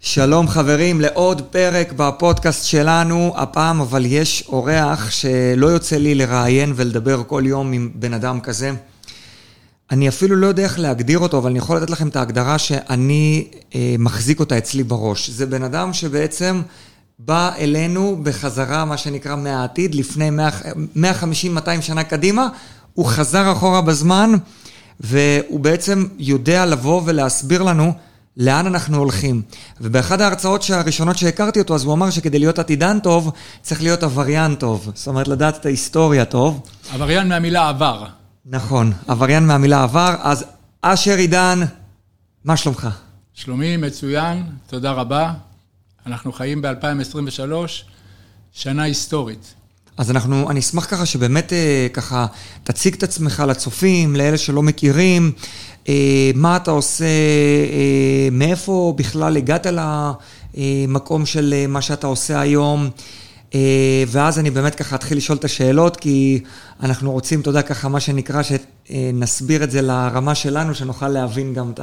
שלום חברים לעוד פרק בפודקאסט שלנו, הפעם אבל יש אורח שלא יוצא לי לראיין ולדבר כל יום עם בן אדם כזה. אני אפילו לא יודע איך להגדיר אותו, אבל אני יכול לתת לכם את ההגדרה שאני אה, מחזיק אותה אצלי בראש. זה בן אדם שבעצם בא אלינו בחזרה, מה שנקרא, מהעתיד, לפני 150-200 שנה קדימה, הוא חזר אחורה בזמן, והוא בעצם יודע לבוא ולהסביר לנו לאן אנחנו הולכים. ובאחד ההרצאות הראשונות שהכרתי אותו, אז הוא אמר שכדי להיות עתידן טוב, צריך להיות עבריין טוב. זאת אומרת, לדעת את ההיסטוריה טוב. עבריין מהמילה עבר. נכון, עבריין מהמילה עבר. אז אשר עידן, מה שלומך? שלומי, מצוין, תודה רבה. אנחנו חיים ב-2023, שנה היסטורית. אז אנחנו, אני אשמח ככה שבאמת אה, ככה תציג את עצמך לצופים, לאלה שלא מכירים, מה אתה עושה, אה, מאיפה בכלל הגעת למקום של מה שאתה עושה היום, ואז אני באמת ככה אתחיל לשאול את השאלות, כי אנחנו רוצים, אתה יודע, ככה מה שנקרא, שנסביר את זה לרמה שלנו, שנוכל להבין גם את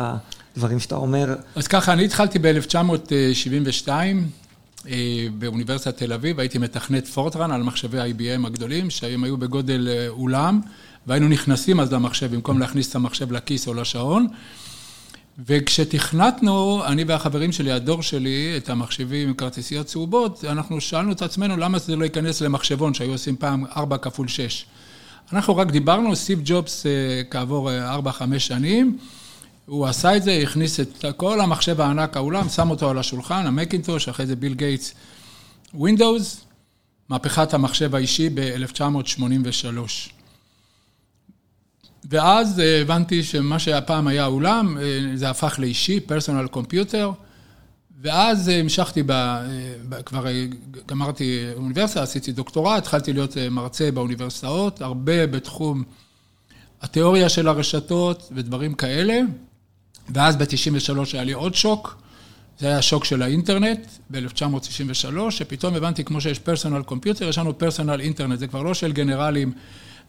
הדברים שאתה אומר. אז ככה, אני התחלתי ב-1972. אה, באוניברסיטת תל אביב, הייתי מתכנת פורטרן על מחשבי IBM הגדולים, שהיום היו בגודל אה, אולם, והיינו נכנסים אז למחשב במקום להכניס את המחשב לכיס או לשעון. וכשתכנתנו, אני והחברים שלי, הדור שלי, את המחשבים עם כרטיסיות צהובות, אנחנו שאלנו את עצמנו למה זה לא ייכנס למחשבון שהיו עושים פעם 4 כפול 6. אנחנו רק דיברנו, סטיב ג'ובס אה, כעבור 4-5 שנים, הוא עשה את זה, הכניס את כל המחשב הענק האולם, שם אותו על השולחן, המקינטוש, אחרי זה ביל גייטס, Windows, מהפכת המחשב האישי ב-1983. ואז אה, הבנתי שמה שהפעם היה אולם, אה, זה הפך לאישי, פרסונל קומפיוטר, ואז אה, המשכתי, ב, כבר גמרתי אוניברסיטה, עשיתי דוקטורט, התחלתי להיות מרצה באוניברסיטאות, הרבה בתחום התיאוריה של הרשתות ודברים כאלה. ואז ב-93 היה לי עוד שוק, זה היה השוק של האינטרנט ב-1993, שפתאום הבנתי, כמו שיש פרסונל קומפיוטר, יש לנו פרסונל אינטרנט, זה כבר לא של גנרלים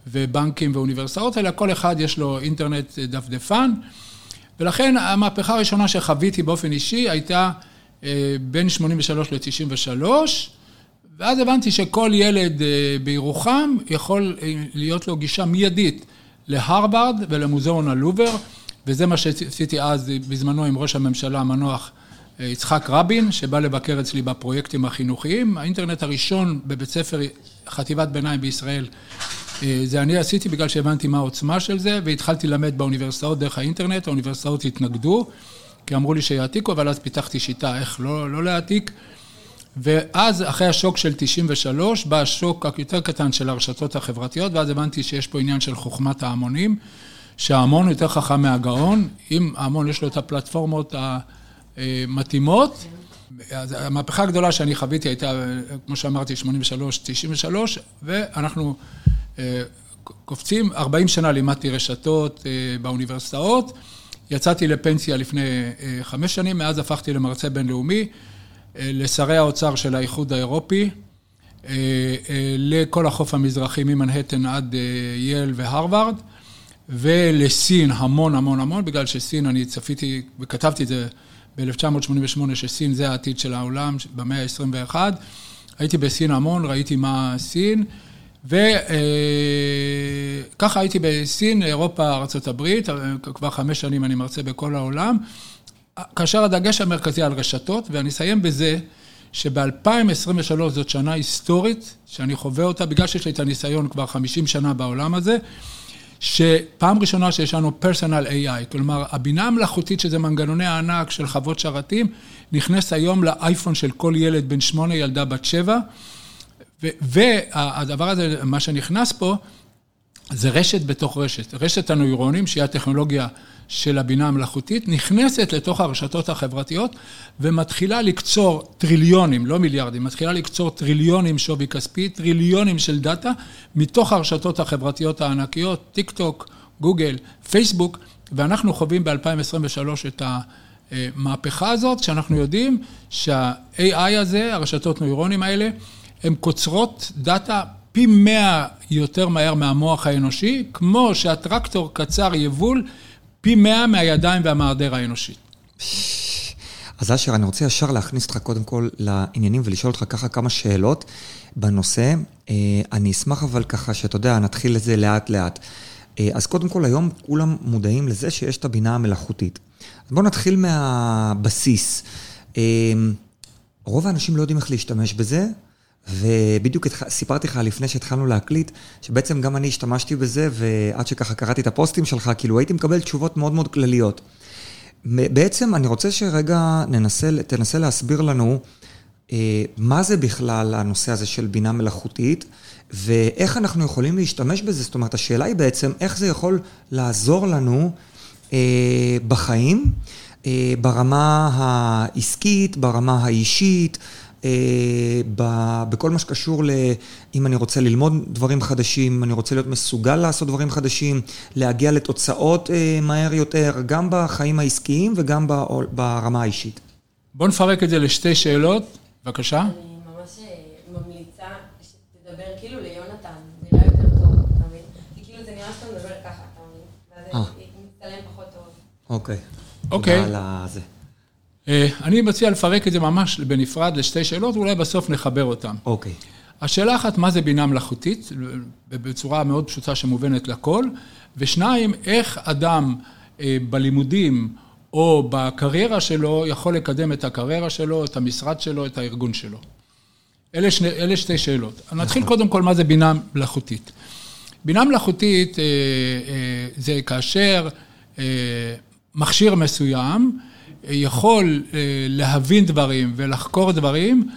ובנקים ואוניברסיטאות, אלא כל אחד יש לו אינטרנט דפדפן, ולכן המהפכה הראשונה שחוויתי באופן אישי הייתה אה, בין 83 ל-93, ואז הבנתי שכל ילד אה, בירוחם יכול אה, להיות לו גישה מיידית להרווארד ולמוזיאון הלובר. וזה מה שעשיתי אז בזמנו עם ראש הממשלה המנוח יצחק רבין, שבא לבקר אצלי בפרויקטים החינוכיים. האינטרנט הראשון בבית ספר חטיבת ביניים בישראל, זה אני עשיתי בגלל שהבנתי מה העוצמה של זה, והתחלתי ללמד באוניברסיטאות דרך האינטרנט, האוניברסיטאות התנגדו, כי אמרו לי שיעתיקו, אבל אז פיתחתי שיטה איך לא, לא להעתיק. ואז אחרי השוק של 93, בא השוק היותר קטן של הרשתות החברתיות, ואז הבנתי שיש פה עניין של חוכמת ההמונים. שההמון יותר חכם מהגאון, אם ההמון יש לו את הפלטפורמות המתאימות. אז המהפכה הגדולה שאני חוויתי הייתה, כמו שאמרתי, 83, 93, ואנחנו אה, קופצים, 40 שנה לימדתי רשתות אה, באוניברסיטאות, יצאתי לפנסיה לפני אה, חמש שנים, מאז הפכתי למרצה בינלאומי, לשרי האוצר של האיחוד האירופי, לכל החוף המזרחי ממנהטן עד יל והרווארד. ולסין המון המון המון, בגלל שסין, אני צפיתי וכתבתי את זה ב-1988, שסין זה העתיד של העולם במאה ה-21. הייתי בסין המון, ראיתי מה סין, וככה הייתי בסין, אירופה, ארה"ב, כבר חמש שנים אני מרצה בכל העולם, כאשר הדגש המרכזי על רשתות, ואני אסיים בזה שב-2023 זאת שנה היסטורית, שאני חווה אותה, בגלל שיש לי את הניסיון כבר 50 שנה בעולם הזה, שפעם ראשונה שיש לנו פרסונל AI, כלומר, הבינה המלאכותית, שזה מנגנוני הענק של חוות שרתים, נכנס היום לאייפון של כל ילד בן שמונה, ילדה בת שבע, והדבר הזה, מה שנכנס פה, זה רשת בתוך רשת. רשת הנוירונים, שהיא הטכנולוגיה של הבינה המלאכותית, נכנסת לתוך הרשתות החברתיות ומתחילה לקצור טריליונים, לא מיליארדים, מתחילה לקצור טריליונים שווי כספי, טריליונים של דאטה, מתוך הרשתות החברתיות הענקיות, טיק טוק, גוגל, פייסבוק, ואנחנו חווים ב-2023 את המהפכה הזאת, שאנחנו יודעים שה-AI הזה, הרשתות נוירונים האלה, הן קוצרות דאטה פי מאה יותר מהר מהמוח האנושי, כמו שהטרקטור קצר יבול פי מאה מהידיים והמעדר האנושי. אז אשר, אני רוצה ישר להכניס אותך קודם כל לעניינים ולשאול אותך ככה כמה שאלות בנושא. אה, אני אשמח אבל ככה שאתה יודע, נתחיל את זה לאט-לאט. אה, אז קודם כל, היום כולם מודעים לזה שיש את הבינה המלאכותית. אז בואו נתחיל מהבסיס. אה, רוב האנשים לא יודעים איך להשתמש בזה, ובדיוק סיפרתי לך לפני שהתחלנו להקליט, שבעצם גם אני השתמשתי בזה, ועד שככה קראתי את הפוסטים שלך, כאילו הייתי מקבל תשובות מאוד מאוד כלליות. בעצם אני רוצה שרגע ננסה, תנסה להסביר לנו אה, מה זה בכלל הנושא הזה של בינה מלאכותית, ואיך אנחנו יכולים להשתמש בזה. זאת אומרת, השאלה היא בעצם איך זה יכול לעזור לנו אה, בחיים, אה, ברמה העסקית, ברמה האישית. אה, בכל מה שקשור ל... אם אני רוצה ללמוד דברים חדשים, אני רוצה להיות מסוגל לעשות דברים חדשים, להגיע לתוצאות אה, מהר יותר, גם בחיים העסקיים וגם ברמה האישית. בוא נפרק את זה לשתי שאלות, בבקשה. אני ממש אה, ממליצה שתדבר כאילו ליונתן, זה נראה יותר טוב, אתה מבין? כי כאילו זה נראה שאתה מדבר ככה, אתה מבין? ואז זה מצטלם פחות טוב. אוקיי. אוקיי. תודה על זה. אה, אני מציע לפרק את זה ממש בנפרד לשתי שאלות, ואולי בסוף נחבר אותן. אוקיי. השאלה אחת, מה זה בינה מלאכותית, בצורה מאוד פשוטה שמובנת לכל, ושניים, איך אדם אה, בלימודים או בקריירה שלו יכול לקדם את הקריירה שלו, את המשרד שלו, את הארגון שלו. אלה, שני, אלה שתי שאלות. נכון. נתחיל קודם כל מה זה בינה מלאכותית. בינה מלאכותית אה, זה כאשר מכשיר מסוים יכול אה, להבין דברים ולחקור דברים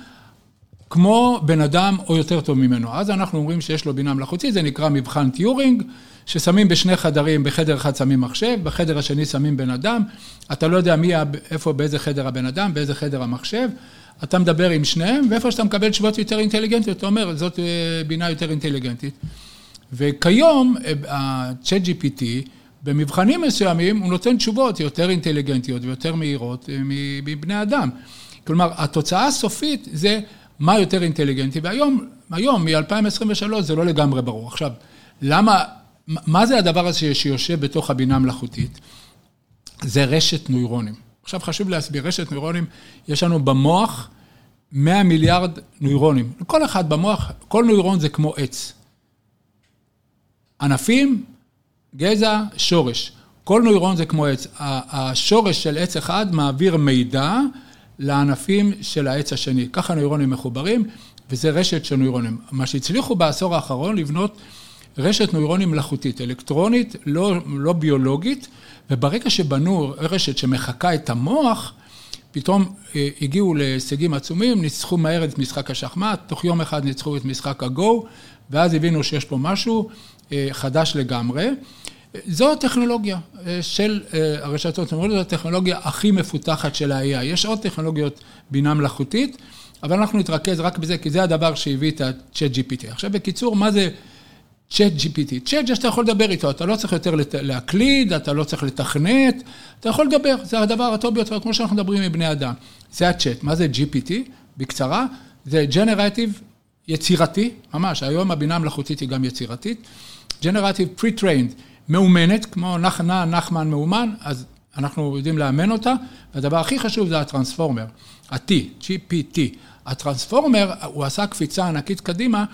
כמו בן אדם או יותר טוב ממנו. אז אנחנו אומרים שיש לו בינה מלאכותית, זה נקרא מבחן טיורינג, ששמים בשני חדרים, בחדר אחד שמים מחשב, בחדר השני שמים בן אדם, אתה לא יודע מי, איפה, באיזה חדר הבן אדם, באיזה חדר המחשב, אתה מדבר עם שניהם, ואיפה שאתה מקבל תשובות יותר אינטליגנטיות, אתה אומר, זאת אה, בינה יותר אינטליגנטית. וכיום, ה-chat אה, GPT, במבחנים מסוימים הוא נותן תשובות יותר אינטליגנטיות ויותר מהירות אה, מבני אדם. כלומר, התוצאה הסופית זה מה יותר אינטליגנטי, והיום, היום, מ-2023, זה לא לגמרי ברור. עכשיו, למה, מה זה הדבר הזה שיושב בתוך הבינה המלאכותית? זה רשת נוירונים. עכשיו חשוב להסביר, רשת נוירונים, יש לנו במוח 100 מיליארד נוירונים. כל אחד במוח, כל נוירון זה כמו עץ. ענפים, גזע, שורש. כל נוירון זה כמו עץ. השורש של עץ אחד מעביר מידע לענפים של העץ השני. ככה נוירונים מחוברים, וזה רשת של נוירונים. מה שהצליחו בעשור האחרון לבנות רשת נוירונים מלאכותית, אלקטרונית, לא, לא ביולוגית, וברגע שבנו רשת שמחקה את המוח, פתאום אה, הגיעו להישגים עצומים, ניצחו מהר את משחק השחמט, תוך יום אחד ניצחו את משחק הגו, ואז הבינו שיש פה משהו חדש לגמרי. זו הטכנולוגיה אה, של אה, הרשתות הנוירוניות, זו הטכנולוגיה הכי מפותחת של ה-AI. יש עוד טכנולוגיות בינה מלאכותית, אבל אנחנו נתרכז רק בזה, כי זה הדבר שהביא את ה-Chat GPT. עכשיו, בקיצור, מה זה Chat GPT? Chat זה שאתה יכול לדבר איתו, אתה לא צריך יותר להקליד, אתה לא צריך לתכנת, אתה יכול לדבר, זה הדבר הטוב ביותר, כמו שאנחנו מדברים עם בני אדם. זה ה-Chat. מה זה GPT? בקצרה, זה Generative יצירתי, ממש, היום הבינה המלאכותית היא גם יצירתית. Generative Pre-Trained, מאומנת, כמו נחנה, נחמן מאומן, אז אנחנו יודעים לאמן אותה, והדבר הכי חשוב זה הטרנספורמר, ה-T, GPT. הטרנספורמר, הוא עשה קפיצה ענקית קדימה,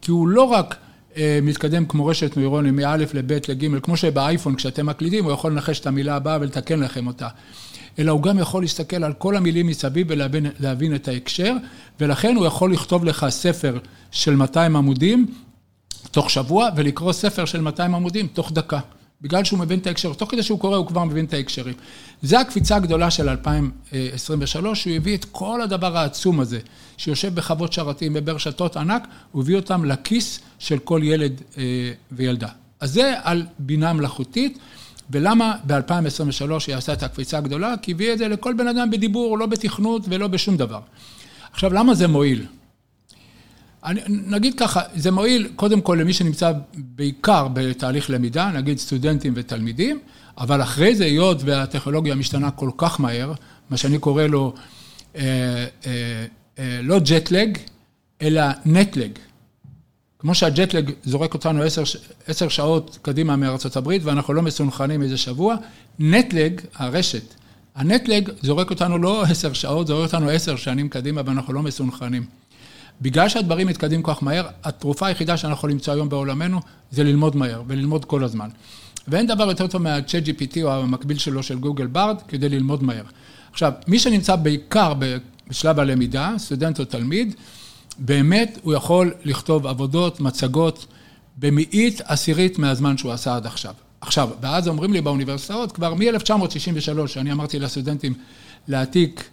כי הוא לא רק אה, מתקדם כמו רשת נוירונים מא' לב' לג', כמו שבאייפון כשאתם מקלידים, הוא יכול לנחש את המילה הבאה ולתקן לכם אותה. אלא הוא גם יכול להסתכל על כל המילים מסביב ולהבין את ההקשר, ולכן הוא יכול לכתוב לך ספר של 200 עמודים תוך שבוע, ולקרוא ספר של 200 עמודים תוך דקה. בגלל שהוא מבין את ההקשר, תוך כדי שהוא קורא הוא כבר מבין את ההקשרים. זה הקפיצה הגדולה של 2023, שהוא הביא את כל הדבר העצום הזה, שיושב בחוות שרתים וברשתות ענק, הוא הביא אותם לכיס של כל ילד אה, וילדה. אז זה על בינה מלאכותית. ולמה ב-2023 היא עשה את הקפיצה הגדולה? כי הביא את זה לכל בן אדם בדיבור, לא בתכנות ולא בשום דבר. עכשיו, למה זה מועיל? אני, נגיד ככה, זה מועיל קודם כל למי שנמצא בעיקר בתהליך למידה, נגיד סטודנטים ותלמידים, אבל אחרי זה, היות והטכנולוגיה משתנה כל כך מהר, מה שאני קורא לו אה, אה, אה, לא ג'טלג, אלא נטלג. כמו שהג'טלג זורק אותנו עשר, עשר שעות קדימה מארצות הברית ואנחנו לא מסונכנים איזה שבוע, נטלג, הרשת, הנטלג זורק אותנו לא עשר שעות, זורק אותנו עשר שנים קדימה ואנחנו לא מסונכרנים. בגלל שהדברים מתקדמים כל כך מהר, התרופה היחידה שאנחנו יכולים למצוא היום בעולמנו זה ללמוד מהר וללמוד כל הזמן. ואין דבר יותר טוב מה-chat GPT או המקביל שלו של גוגל ברד כדי ללמוד מהר. עכשיו, מי שנמצא בעיקר בשלב הלמידה, סטודנט או תלמיד, באמת הוא יכול לכתוב עבודות, מצגות, במאית עשירית מהזמן שהוא עשה עד עכשיו. עכשיו, ואז אומרים לי באוניברסיטאות, כבר מ-1963, שאני אמרתי לסטודנטים להעתיק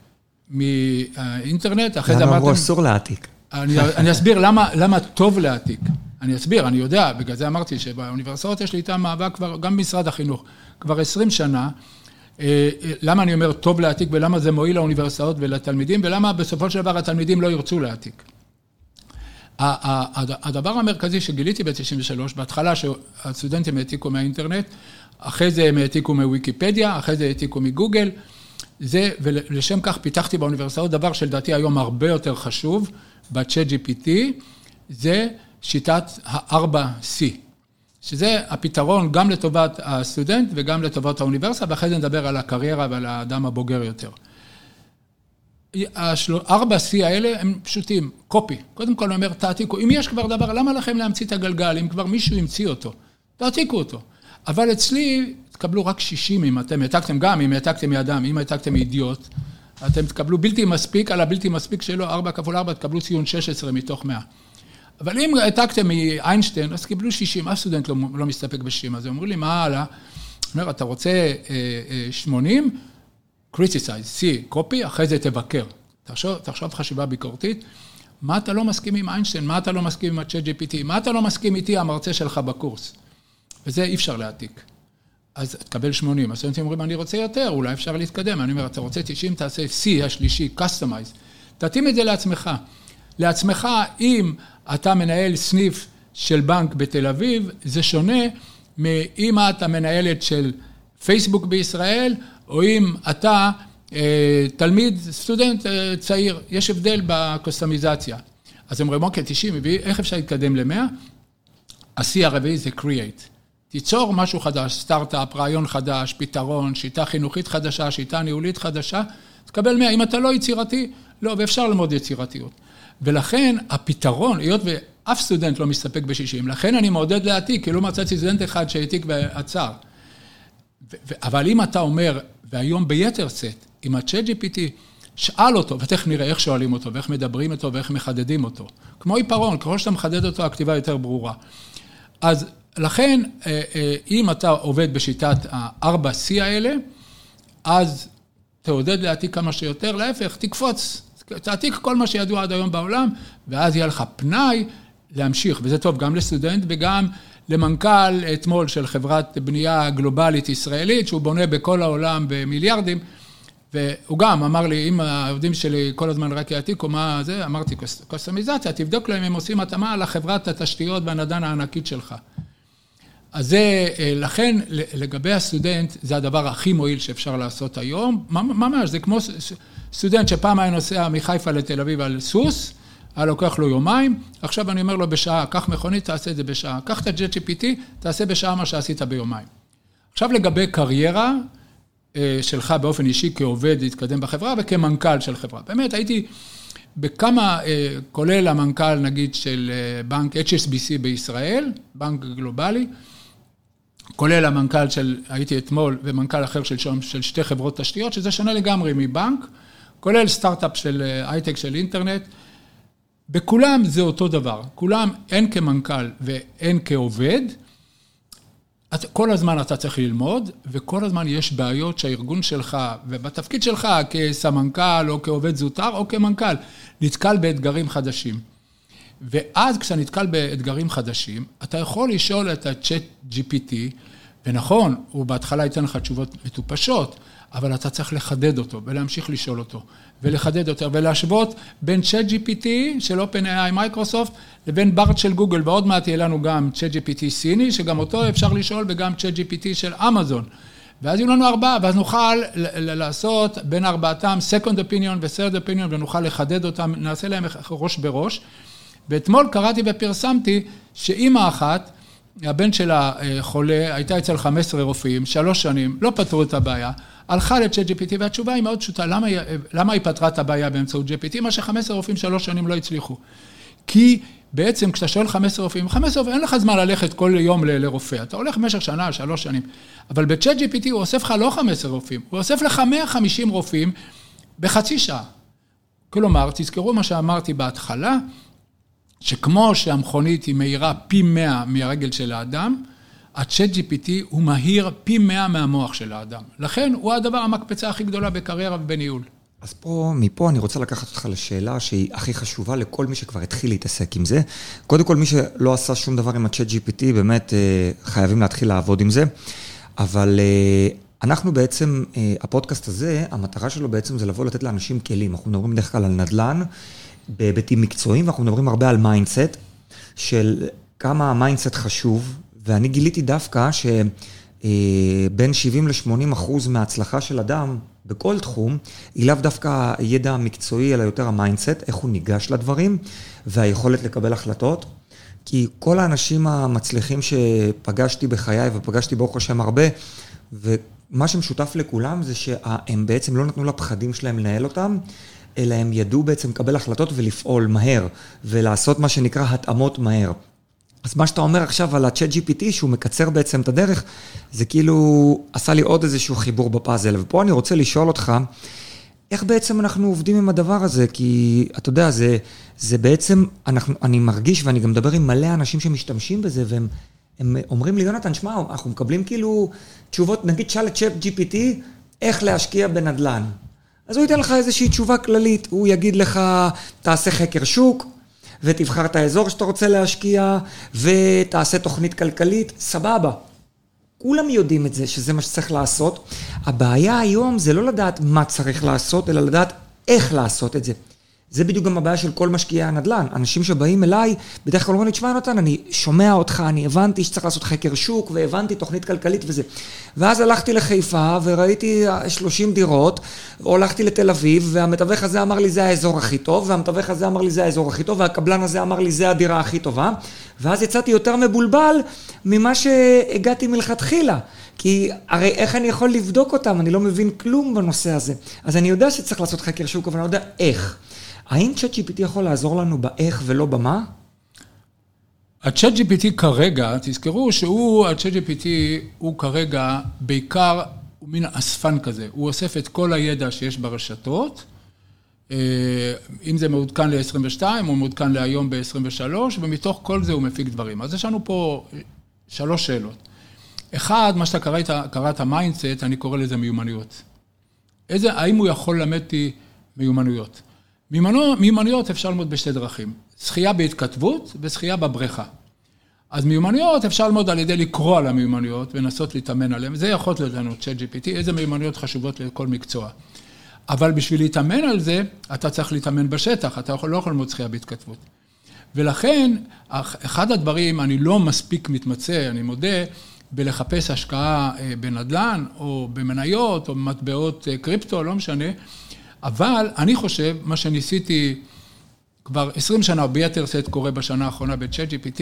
מאינטרנט, אחרי זה אמרתם... למה אמרו אסור להעתיק? אני, אני אסביר למה, למה טוב להעתיק. אני אסביר, אני יודע, בגלל זה אמרתי שבאוניברסיטאות יש לי איתם מאבק כבר, גם במשרד החינוך, כבר 20 שנה. אה, למה אני אומר טוב להעתיק ולמה זה מועיל לאוניברסיטאות ולתלמידים ולמה בסופו של דבר התלמידים לא ירצו להעתיק. הדבר המרכזי שגיליתי ב-93, בהתחלה שהסטודנטים העתיקו מהאינטרנט, אחרי זה הם העתיקו מוויקיפדיה, אחרי זה העתיקו מגוגל, זה, ולשם כך פיתחתי באוניברסיטאות דבר שלדעתי היום הרבה יותר חשוב, ב-chat GPT, זה שיטת ה-4C, שזה הפתרון גם לטובת הסטודנט וגם לטובת האוניברסיטה, ואחרי זה נדבר על הקריירה ועל האדם הבוגר יותר. ארבע C האלה הם פשוטים, קופי. קודם כל אני אומר, תעתיקו. אם יש כבר דבר, למה לכם להמציא את הגלגל? אם כבר מישהו המציא אותו, תעתיקו אותו. אבל אצלי תקבלו רק 60 אם אתם העתקתם גם, אם העתקתם מאדם, אם העתקתם מאידיוט, אתם תקבלו בלתי מספיק, על הבלתי מספיק שלו, 4 כפול 4 תקבלו ציון 16 מתוך 100. אבל אם העתקתם מאיינשטיין, אז קיבלו 60, אף סטודנט לא, לא מסתפק ב-60, אז אמרו לי, מה הלאה? אומר, אתה רוצה 80? אה, אה, criticize, see, copy, אחרי זה תבקר. תחשוב, תחשוב חשיבה ביקורתית. מה אתה לא מסכים עם איינשטיין? מה אתה לא מסכים עם ה-chat GPT? מה אתה לא מסכים איתי, המרצה שלך בקורס? וזה אי אפשר להעתיק. אז תקבל 80. הסטודנטים אומרים, אני רוצה יותר, אולי אפשר להתקדם. אני אומר, אתה רוצה 90, תעשה C השלישי, customize. תתאים את זה לעצמך. לעצמך, אם אתה מנהל סניף של בנק בתל אביב, זה שונה מאם את המנהלת של פייסבוק בישראל, או אם אתה אה, תלמיד, סטודנט אה, צעיר, יש הבדל בקוסטומיזציה. אז הם אומרים, אוקיי, 90, איך אפשר להתקדם ל-100? השיא הרביעי זה create. תיצור משהו חדש, סטארט-אפ, רעיון חדש, פתרון, שיטה חינוכית חדשה, שיטה ניהולית חדשה, תקבל 100. אם אתה לא יצירתי, לא, ואפשר ללמוד יצירתיות. ולכן הפתרון, היות ואף סטודנט לא מסתפק ב-60, לכן אני מעודד להעתיק, כי לא מצאתי סטודנט אחד שהעתיק ועצר. אבל אם אתה אומר, והיום ביתר שאת, עם ה-chat GPT, שאל אותו, ותכף נראה איך שואלים אותו, ואיך מדברים איתו, ואיך מחדדים אותו. כמו עיפרון, ככל שאתה מחדד אותו, הכתיבה יותר ברורה. אז לכן, אה, אה, אם אתה עובד בשיטת ה-4C האלה, אז תעודד להעתיק כמה שיותר, להפך, תקפוץ, תעתיק כל מה שידוע עד היום בעולם, ואז יהיה לך פנאי להמשיך, וזה טוב גם לסטודנט וגם למנכ"ל אתמול של חברת בנייה גלובלית ישראלית, שהוא בונה בכל העולם במיליארדים, והוא גם אמר לי, אם העובדים שלי כל הזמן רק יעתיקו, מה זה? אמרתי, קוסטומיזציה, תבדוק להם אם הם עושים התאמה לחברת התשתיות והנדן הענקית שלך. אז זה, אה, לכן לגבי הסטודנט, זה הדבר הכי מועיל שאפשר לעשות היום, ממש, זה כמו סטודנט שפעם היה נוסע מחיפה לתל אביב על סוס, היה לוקח לו יומיים, עכשיו אני אומר לו בשעה, קח מכונית, תעשה את זה בשעה, קח את ה-JetGPT, תעשה בשעה מה שעשית ביומיים. עכשיו לגבי קריירה אה, שלך באופן אישי כעובד להתקדם בחברה וכמנכ"ל של חברה. באמת, הייתי בכמה, אה, כולל המנכ"ל נגיד של בנק HSBC בישראל, בנק גלובלי, כולל המנכ"ל של, הייתי אתמול, ומנכ"ל אחר של, של שתי חברות תשתיות, שזה שונה לגמרי מבנק, כולל סטארט-אפ של אה, הייטק של אינטרנט. בכולם זה אותו דבר, כולם, הן כמנכ"ל והן כעובד, כל הזמן אתה צריך ללמוד, וכל הזמן יש בעיות שהארגון שלך, ובתפקיד שלך כסמנכ"ל או כעובד זוטר או כמנכ"ל, נתקל באתגרים חדשים. ואז כשאתה נתקל באתגרים חדשים, אתה יכול לשאול את ה-chat GPT, ונכון, הוא בהתחלה ייתן לך תשובות מטופשות, אבל אתה צריך לחדד אותו ולהמשיך לשאול אותו ולחדד יותר ולהשוות בין צ'אט GPT של OpenAI מייקרוסופט לבין בארט של גוגל ועוד מעט יהיה לנו גם צ'אט GPT סיני שגם אותו אפשר לשאול וגם צ'אט GPT של אמזון ואז יהיו לנו ארבעה ואז נוכל לעשות בין ארבעתם second opinion ו-third opinion ונוכל לחדד אותם, נעשה להם ראש בראש ואתמול קראתי ופרסמתי שאימא אחת הבן שלה חולה, הייתה אצל 15 רופאים, שלוש שנים, לא פתרו את הבעיה, הלכה ל-chat GPT, והתשובה היא מאוד פשוטה, למה, למה היא פתרה את הבעיה באמצעות GPT? מה ש-15 רופאים שלוש שנים לא הצליחו. כי בעצם כשאתה שואל 15 רופאים, 15 רופאים, אין לך זמן ללכת כל יום ל- לרופא, אתה הולך במשך שנה, שלוש שנים. אבל ב-chat GPT הוא אוסף לך לא 15 רופאים, הוא אוסף לך 150 רופאים בחצי שעה. כלומר, תזכרו מה שאמרתי בהתחלה, שכמו שהמכונית היא מהירה פי 100 מהרגל של האדם, ה-chat GPT הוא מהיר פי 100 מהמוח של האדם. לכן הוא הדבר, המקפצה הכי גדולה בקריירה ובניהול. אז פה, מפה אני רוצה לקחת אותך לשאלה שהיא הכי חשובה לכל מי שכבר התחיל להתעסק עם זה. קודם כל, מי שלא עשה שום דבר עם ה-chat GPT, באמת אה, חייבים להתחיל לעבוד עם זה. אבל אה, אנחנו בעצם, אה, הפודקאסט הזה, המטרה שלו בעצם זה לבוא לתת לאנשים כלים. אנחנו מדברים בדרך כלל על נדל"ן, בהיבטים מקצועיים, ואנחנו מדברים הרבה על mindset, של כמה ה-mindset חשוב, ואני גיליתי דווקא שבין 70 ל-80 אחוז מההצלחה של אדם בכל תחום, היא לאו דווקא הידע המקצועי, אלא יותר ה mindset, איך הוא ניגש לדברים, והיכולת לקבל החלטות. כי כל האנשים המצליחים שפגשתי בחיי, ופגשתי ברוך השם הרבה, ומה שמשותף לכולם זה שהם בעצם לא נתנו לפחדים שלהם לנהל אותם, אלא הם ידעו בעצם לקבל החלטות ולפעול מהר, ולעשות מה שנקרא התאמות מהר. אז מה שאתה אומר עכשיו על ה- ChatGPT, שהוא מקצר בעצם את הדרך, זה כאילו עשה לי עוד איזשהו חיבור בפאזל. ופה אני רוצה לשאול אותך, איך בעצם אנחנו עובדים עם הדבר הזה? כי אתה יודע, זה, זה בעצם, אנחנו, אני מרגיש, ואני גם מדבר עם מלא אנשים שמשתמשים בזה, והם הם אומרים לי, יונתן, שמע, אנחנו מקבלים כאילו תשובות, נגיד, תשאל את צ'אט GPT, איך להשקיע בנדל"ן. אז הוא ייתן לך איזושהי תשובה כללית, הוא יגיד לך, תעשה חקר שוק, ותבחר את האזור שאתה רוצה להשקיע, ותעשה תוכנית כלכלית, סבבה. כולם יודעים את זה, שזה מה שצריך לעשות. הבעיה היום זה לא לדעת מה צריך לעשות, אלא לדעת איך לעשות את זה. זה בדיוק גם הבעיה של כל משקיעי הנדל"ן. אנשים שבאים אליי, בדרך כלל אומרים לי, תשמע, נתן, אני שומע אותך, אני הבנתי שצריך לעשות חקר שוק, והבנתי תוכנית כלכלית וזה. ואז הלכתי לחיפה, וראיתי 30 דירות, או הלכתי לתל אביב, והמתווך הזה אמר לי, זה האזור הכי טוב, והמתווך הזה אמר לי, זה האזור הכי טוב, והקבלן הזה אמר לי, זה הדירה הכי טובה. ואז יצאתי יותר מבולבל ממה שהגעתי מלכתחילה. כי הרי איך אני יכול לבדוק אותם? אני לא מבין כלום בנושא הזה. אז אני יודע שצריך לעשות חקר שוק, אבל אני לא יודע איך. האם צ'אט GPT יכול לעזור לנו באיך ולא במה? הצ'אט GPT כרגע, תזכרו שהוא, הצ'אט GPT הוא כרגע בעיקר, הוא מין אספן כזה, הוא אוסף את כל הידע שיש ברשתות, אה, אם זה מעודכן ל-22 או מעודכן להיום ב-23, ומתוך כל זה הוא מפיק דברים. אז יש לנו פה שלוש שאלות. אחד, מה שאתה קראת, קראת mindset, אני קורא לזה מיומנויות. איזה, האם הוא יכול ללמד אותי מיומנויות? מיומנויות אפשר ללמוד בשתי דרכים, שחייה בהתכתבות ושחייה בבריכה. אז מיומנויות אפשר ללמוד על ידי לקרוא על המיומנויות ולנסות להתאמן עליהן, זה יכול להיות לנו ChatGPT, איזה מיומנויות חשובות לכל מקצוע. אבל בשביל להתאמן על זה, אתה צריך להתאמן בשטח, אתה יכול, לא יכול ללמוד שחייה בהתכתבות. ולכן, אחד הדברים, אני לא מספיק מתמצא, אני מודה, בלחפש השקעה אה, בנדל"ן, או במניות, או במטבעות אה, קריפטו, לא משנה, אבל אני חושב, מה שניסיתי כבר 20 שנה, ביתר שאת קורה בשנה האחרונה ב-chat GPT,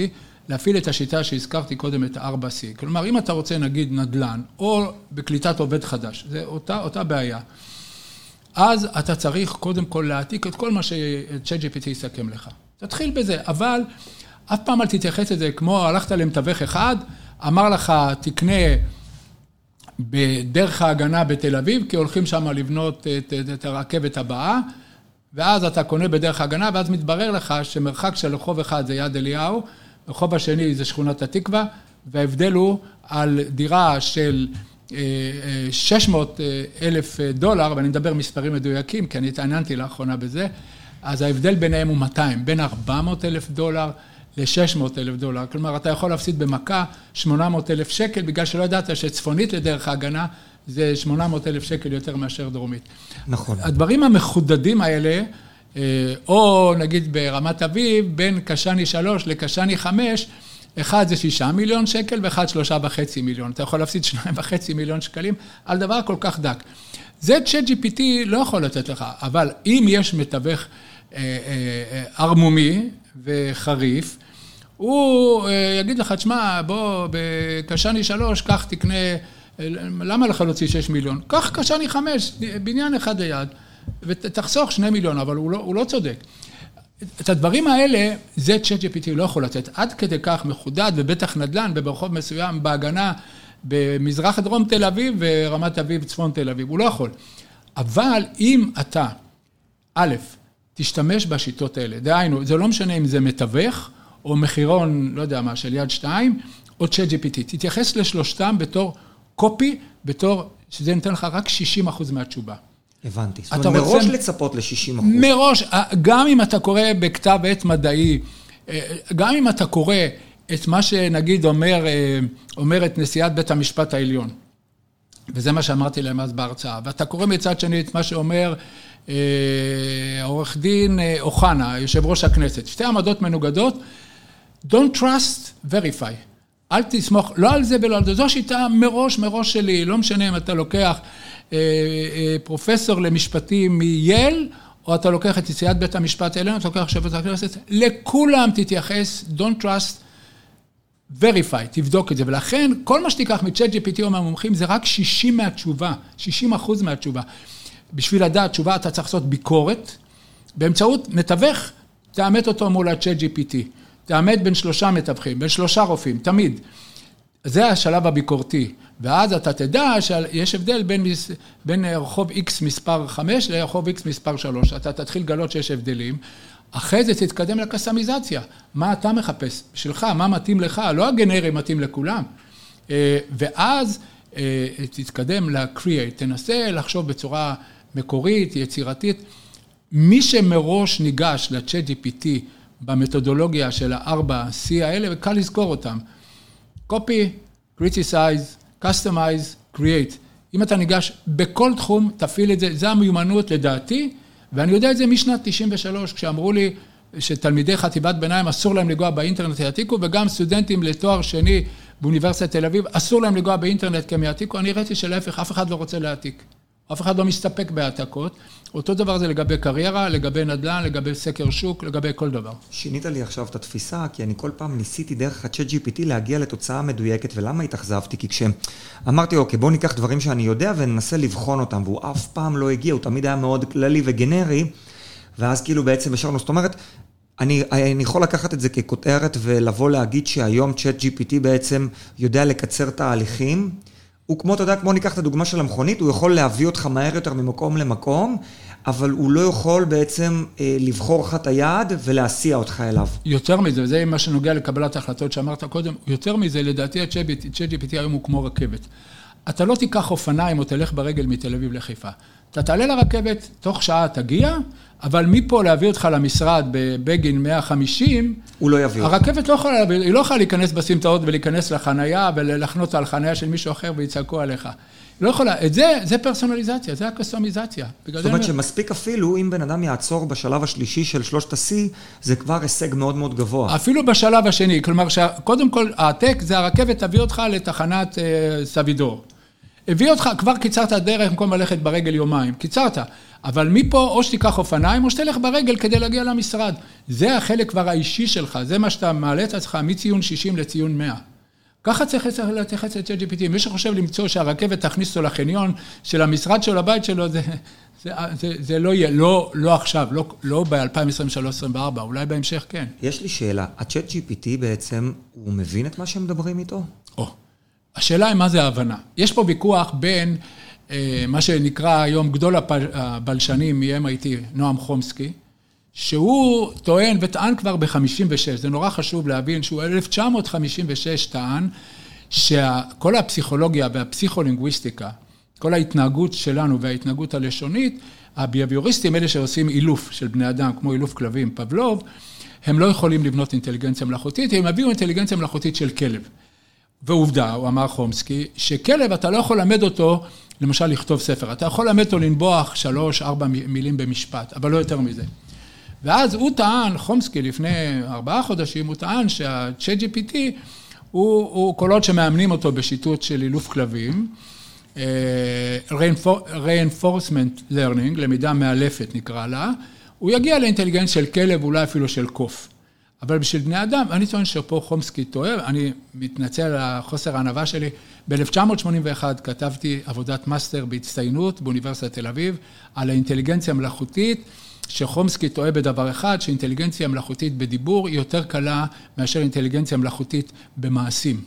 להפעיל את השיטה שהזכרתי קודם, את ה-4C. כלומר, אם אתה רוצה נגיד נדל"ן, או בקליטת עובד חדש, זה אותה, אותה בעיה. אז אתה צריך קודם כל להעתיק את כל מה ש-chat GPT יסכם לך. תתחיל בזה, אבל אף פעם אל תתייחס לזה כמו הלכת למתווך אחד, אמר לך, תקנה בדרך ההגנה בתל אביב, כי הולכים שם לבנות את, את, את הרכבת הבאה, ואז אתה קונה בדרך ההגנה, ואז מתברר לך שמרחק של רחוב אחד זה יד אליהו, רחוב השני זה שכונת התקווה, וההבדל הוא על דירה של 600 אה, אה, אלף דולר, ואני מדבר מספרים מדויקים, כי אני התעניינתי לאחרונה בזה, אז ההבדל ביניהם הוא 200, בין 400 אלף דולר ל-600 אלף דולר. כלומר, אתה יכול להפסיד במכה 800 אלף שקל, בגלל שלא ידעת שצפונית לדרך ההגנה זה 800 אלף שקל יותר מאשר דרומית. נכון. הדברים המחודדים האלה, אה, או נגיד ברמת אביב, בין קשני 3 לקשני 5, אחד זה שישה מיליון שקל ואחד שלושה וחצי מיליון. אתה יכול להפסיד שניים וחצי מיליון שקלים על דבר כל כך דק. זה צ'אט GPT לא יכול לתת לך, אבל אם יש מתווך אה, אה, ערמומי וחריף, הוא אה, יגיד לך, תשמע, בוא, בקשני שלוש, קח תקנה, למה לך להוציא שש מיליון? קח קשני חמש, בניין אחד ליד, ותחסוך שני מיליון, אבל הוא לא, הוא לא צודק. את הדברים האלה, זה צ'אט GPT לא יכול לתת. עד כדי כך מחודד, ובטח נדל"ן, וברחוב מסוים, בהגנה, במזרח דרום תל אביב ורמת אביב, צפון תל אביב, הוא לא יכול. אבל אם אתה, א', תשתמש בשיטות האלה, דהיינו, זה לא משנה אם זה מתווך, או מחירון, לא יודע מה, של יד שתיים, או צ'אט GPT. תתייחס לשלושתם בתור קופי, בתור, שזה נותן לך רק 60 אחוז מהתשובה. הבנתי. זאת אומרת, מראש רוצה... לצפות ל-60 אחוז. מראש, גם אם אתה קורא בכתב עת מדעי, אה, גם אם אתה קורא את מה שנגיד אומר, אה, אומרת נשיאת בית המשפט העליון, וזה מה שאמרתי להם אז בהרצאה, ואתה קורא מצד שני את מה שאומר אה, עורך דין אוחנה, יושב ראש הכנסת, שתי עמדות מנוגדות, Don't trust, verify. אל תסמוך, לא על זה ולא על זה, זו השיטה מראש, מראש שלי, לא משנה אם אתה לוקח אה, אה, פרופסור למשפטים מייל, או אתה לוקח את נשיאת בית המשפט העליון, אתה לוקח שופט הכנסת, לכולם תתייחס, Don't trust, verify, תבדוק את זה. ולכן, כל מה שתיקח מצ'אט GPT או מהמומחים זה רק 60 מהתשובה, 60 אחוז מהתשובה. בשביל לדעת תשובה אתה צריך לעשות ביקורת, באמצעות מתווך, תאמת אותו מול ה-chat GPT. תאמת בין שלושה מתווכים, בין שלושה רופאים, תמיד. זה השלב הביקורתי. ואז אתה תדע שיש הבדל בין, בין רחוב X מספר 5 לרחוב X מספר 3. אתה תתחיל לגלות שיש הבדלים. אחרי זה תתקדם לקסמיזציה. מה אתה מחפש? בשבילך, מה מתאים לך? לא הגנרי מתאים לכולם. אה, ואז אה, תתקדם ל-create. תנסה לחשוב בצורה מקורית, יצירתית. מי שמראש ניגש ל-chat GPT במתודולוגיה של הארבע C האלה, וקל לזכור אותם. copy, criticize, customize, create. אם אתה ניגש בכל תחום, תפעיל את זה, זה המיומנות לדעתי, ואני יודע את זה משנת 93, כשאמרו לי שתלמידי חטיבת ביניים אסור להם לנגוע באינטרנט יעתיקו, וגם סטודנטים לתואר שני באוניברסיטת תל אביב, אסור להם לנגוע באינטרנט כי הם יעתיקו, אני ראיתי שלהפך, אף אחד לא רוצה להעתיק. אף אחד לא מסתפק בהעתקות. אותו דבר זה לגבי קריירה, לגבי נדל"ן, לגבי סקר שוק, לגבי כל דבר. שינית לי עכשיו את התפיסה, כי אני כל פעם ניסיתי דרך ה-chat GPT להגיע לתוצאה מדויקת, ולמה התאכזבתי? כי כשאמרתי, אוקיי, בואו ניקח דברים שאני יודע וננסה לבחון אותם, והוא אף פעם לא הגיע, הוא תמיד היה מאוד כללי וגנרי, ואז כאילו בעצם השארנו, זאת אומרת, אני, אני יכול לקחת את זה ככותרת ולבוא להגיד שהיום צ'אט GPT בעצם יודע לקצר תהליכים. הוא כמו, אתה יודע, כמו ניקח את הדוגמה של המכונית, הוא יכול להביא אותך מהר יותר ממקום למקום, אבל הוא לא יכול בעצם אה, לבחור לך את היעד ולהסיע אותך אליו. יותר מזה, וזה מה שנוגע לקבלת ההחלטות שאמרת קודם, יותר מזה, לדעתי ה-ChatGPT היום הוא כמו רכבת. אתה לא תיקח אופניים או תלך ברגל מתל אביב לחיפה. אתה תעלה לרכבת, תוך שעה תגיע, אבל מפה להביא אותך למשרד בבגין 150, הוא לא יביא. הרכבת לא יכולה היא לא יכולה להיכנס בסמטאות ולהיכנס לחנייה ולחנות על חנייה של מישהו אחר ויצעקו עליך. לא יכולה, את זה, זה פרסונליזציה, זה הקסטומיזציה. זאת אומרת שמספיק אפילו אם בן אדם יעצור בשלב השלישי של שלושת ה-C, זה כבר הישג מאוד מאוד גבוה. אפילו בשלב השני, כלומר, קודם כל, העתק זה הרכבת תביא אותך לתחנת אה, סבידור. הביא אותך, כבר קיצרת דרך במקום ללכת ברגל יומיים, קיצרת. אבל מפה או שתיקח אופניים או שתלך ברגל כדי להגיע למשרד. זה החלק כבר האישי שלך, זה מה שאתה מעלה את עצמך מציון 60 לציון 100. ככה צריך להתייחס ל-ChatGPT. מי שחושב למצוא שהרכבת תכניס אותו לחניון של המשרד שלו, לבית שלו, זה, זה, זה, זה לא יהיה, לא, לא עכשיו, לא, לא ב-2023-2024, אולי בהמשך כן. יש לי שאלה, ה-ChatGPT בעצם, הוא מבין את מה שמדברים איתו? או. השאלה היא מה זה ההבנה. יש פה ויכוח בין אה, מה שנקרא היום גדול הבלשנים מ-MIT, נועם חומסקי, שהוא טוען וטען כבר ב-56, זה נורא חשוב להבין שהוא 1956 טען שכל הפסיכולוגיה והפסיכולינגוויסטיקה, כל ההתנהגות שלנו וההתנהגות הלשונית, הביאביוריסטים, אלה שעושים אילוף של בני אדם, כמו אילוף כלבים, פבלוב, הם לא יכולים לבנות אינטליגנציה מלאכותית, הם הביאו אינטליגנציה מלאכותית של כלב. ועובדה, הוא אמר חומסקי, שכלב אתה לא יכול ללמד אותו, למשל לכתוב ספר, אתה יכול ללמד אותו לנבוח שלוש, ארבע מילים במשפט, אבל לא יותר מזה. ואז הוא טען, חומסקי לפני ארבעה חודשים, הוא טען שה-chat GPT הוא, הוא, כל עוד שמאמנים אותו בשיטות של אילוף כלבים, uh, reinforcement learning, למידה מאלפת נקרא לה, הוא יגיע לאינטליגנציה של כלב, אולי אפילו של קוף. אבל בשביל בני אדם, אני טוען שפה חומסקי טועה, אני מתנצל על החוסר הענווה שלי. ב-1981 כתבתי עבודת מאסטר בהצטיינות באוניברסיטת תל אביב על האינטליגנציה המלאכותית, שחומסקי טועה בדבר אחד, שאינטליגנציה מלאכותית בדיבור היא יותר קלה מאשר אינטליגנציה מלאכותית במעשים.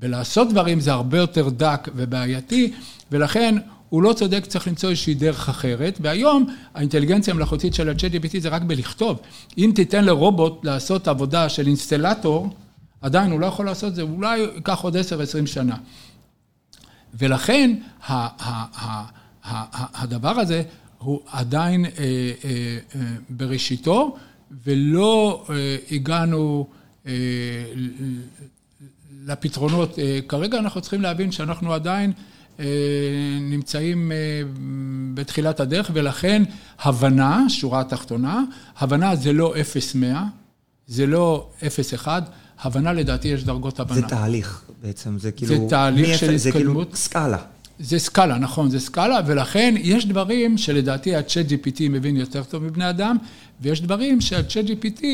ולעשות דברים זה הרבה יותר דק ובעייתי, ולכן הוא לא צודק, צריך למצוא איזושהי דרך אחרת, והיום האינטליגנציה המלאכותית של ה-ChatGPT זה רק בלכתוב. אם תיתן לרובוט לעשות עבודה של אינסטלטור, עדיין הוא לא יכול לעשות את זה, אולי ייקח עוד 10-20 שנה. ולכן הדבר הזה הוא עדיין אה, אה, אה, בראשיתו, ולא הגענו לפתרונות. כרגע אנחנו צריכים להבין שאנחנו עדיין נמצאים בתחילת הדרך, ולכן הבנה, שורה התחתונה, הבנה זה לא 0-100, זה לא 0-1, הבנה לדעתי יש דרגות הבנה. זה תהליך בעצם, זה כאילו... זה תהליך של התקדמות. זה כאילו סקאלה. זה סקאלה, נכון, זה סקאלה, ולכן יש דברים שלדעתי ה-chat GPT מבין יותר טוב מבני אדם, ויש דברים שה-chat GPT,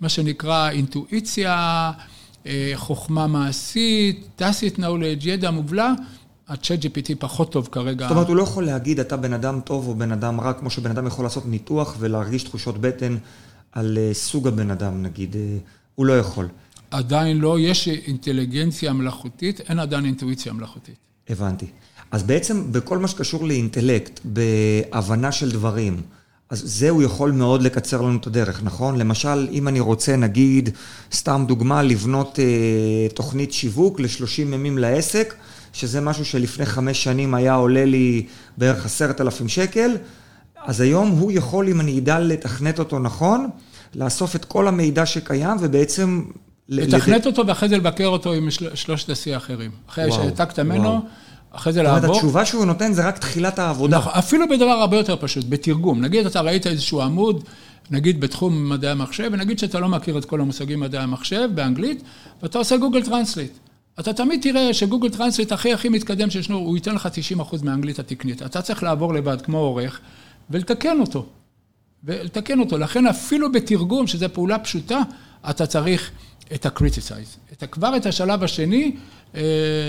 מה שנקרא אינטואיציה, אה, חוכמה מעשית, tacit knowledge, ידע מובלע, ה-chat GPT פחות טוב כרגע. זאת אומרת, הוא לא יכול להגיד אתה בן אדם טוב או בן אדם רע, כמו שבן אדם יכול לעשות ניתוח ולהרגיש תחושות בטן על אה, סוג הבן אדם, נגיד, אה, הוא לא יכול. עדיין לא, יש אינטליגנציה מלאכותית, אין עדיין אינטואיציה מלאכותית. הבנתי. אז בעצם בכל מה שקשור לאינטלקט, בהבנה של דברים, אז זה הוא יכול מאוד לקצר לנו את הדרך, נכון? למשל, אם אני רוצה, נגיד, סתם דוגמה, לבנות אה, תוכנית שיווק ל-30 ימים לעסק, שזה משהו שלפני חמש שנים היה עולה לי בערך עשרת אלפים שקל, אז היום הוא יכול, אם אני אדע לתכנת אותו נכון, לאסוף את כל המידע שקיים ובעצם... לתכנת לד... אותו ואחרי זה לבקר אותו עם שלושת השיא האחרים. אחרי שהעתקת ממנו... אחרי זה לעבור. זאת אומרת, התשובה שהוא נותן זה רק תחילת העבודה. נכון, אפילו בדבר הרבה יותר פשוט, בתרגום. נגיד אתה ראית איזשהו עמוד, נגיד בתחום מדעי המחשב, ונגיד שאתה לא מכיר את כל המושגים מדעי המחשב באנגלית, ואתה עושה Google Translate. אתה תמיד תראה ש Google Translate הכי הכי מתקדם שישנו, הוא ייתן לך 90% מהאנגלית התקנית. אתה צריך לעבור לבד כמו עורך, ולתקן אותו. ולתקן אותו. לכן אפילו בתרגום, שזו פעולה פשוטה, אתה צריך את ה-criticize. את כבר את השלב השני, אה,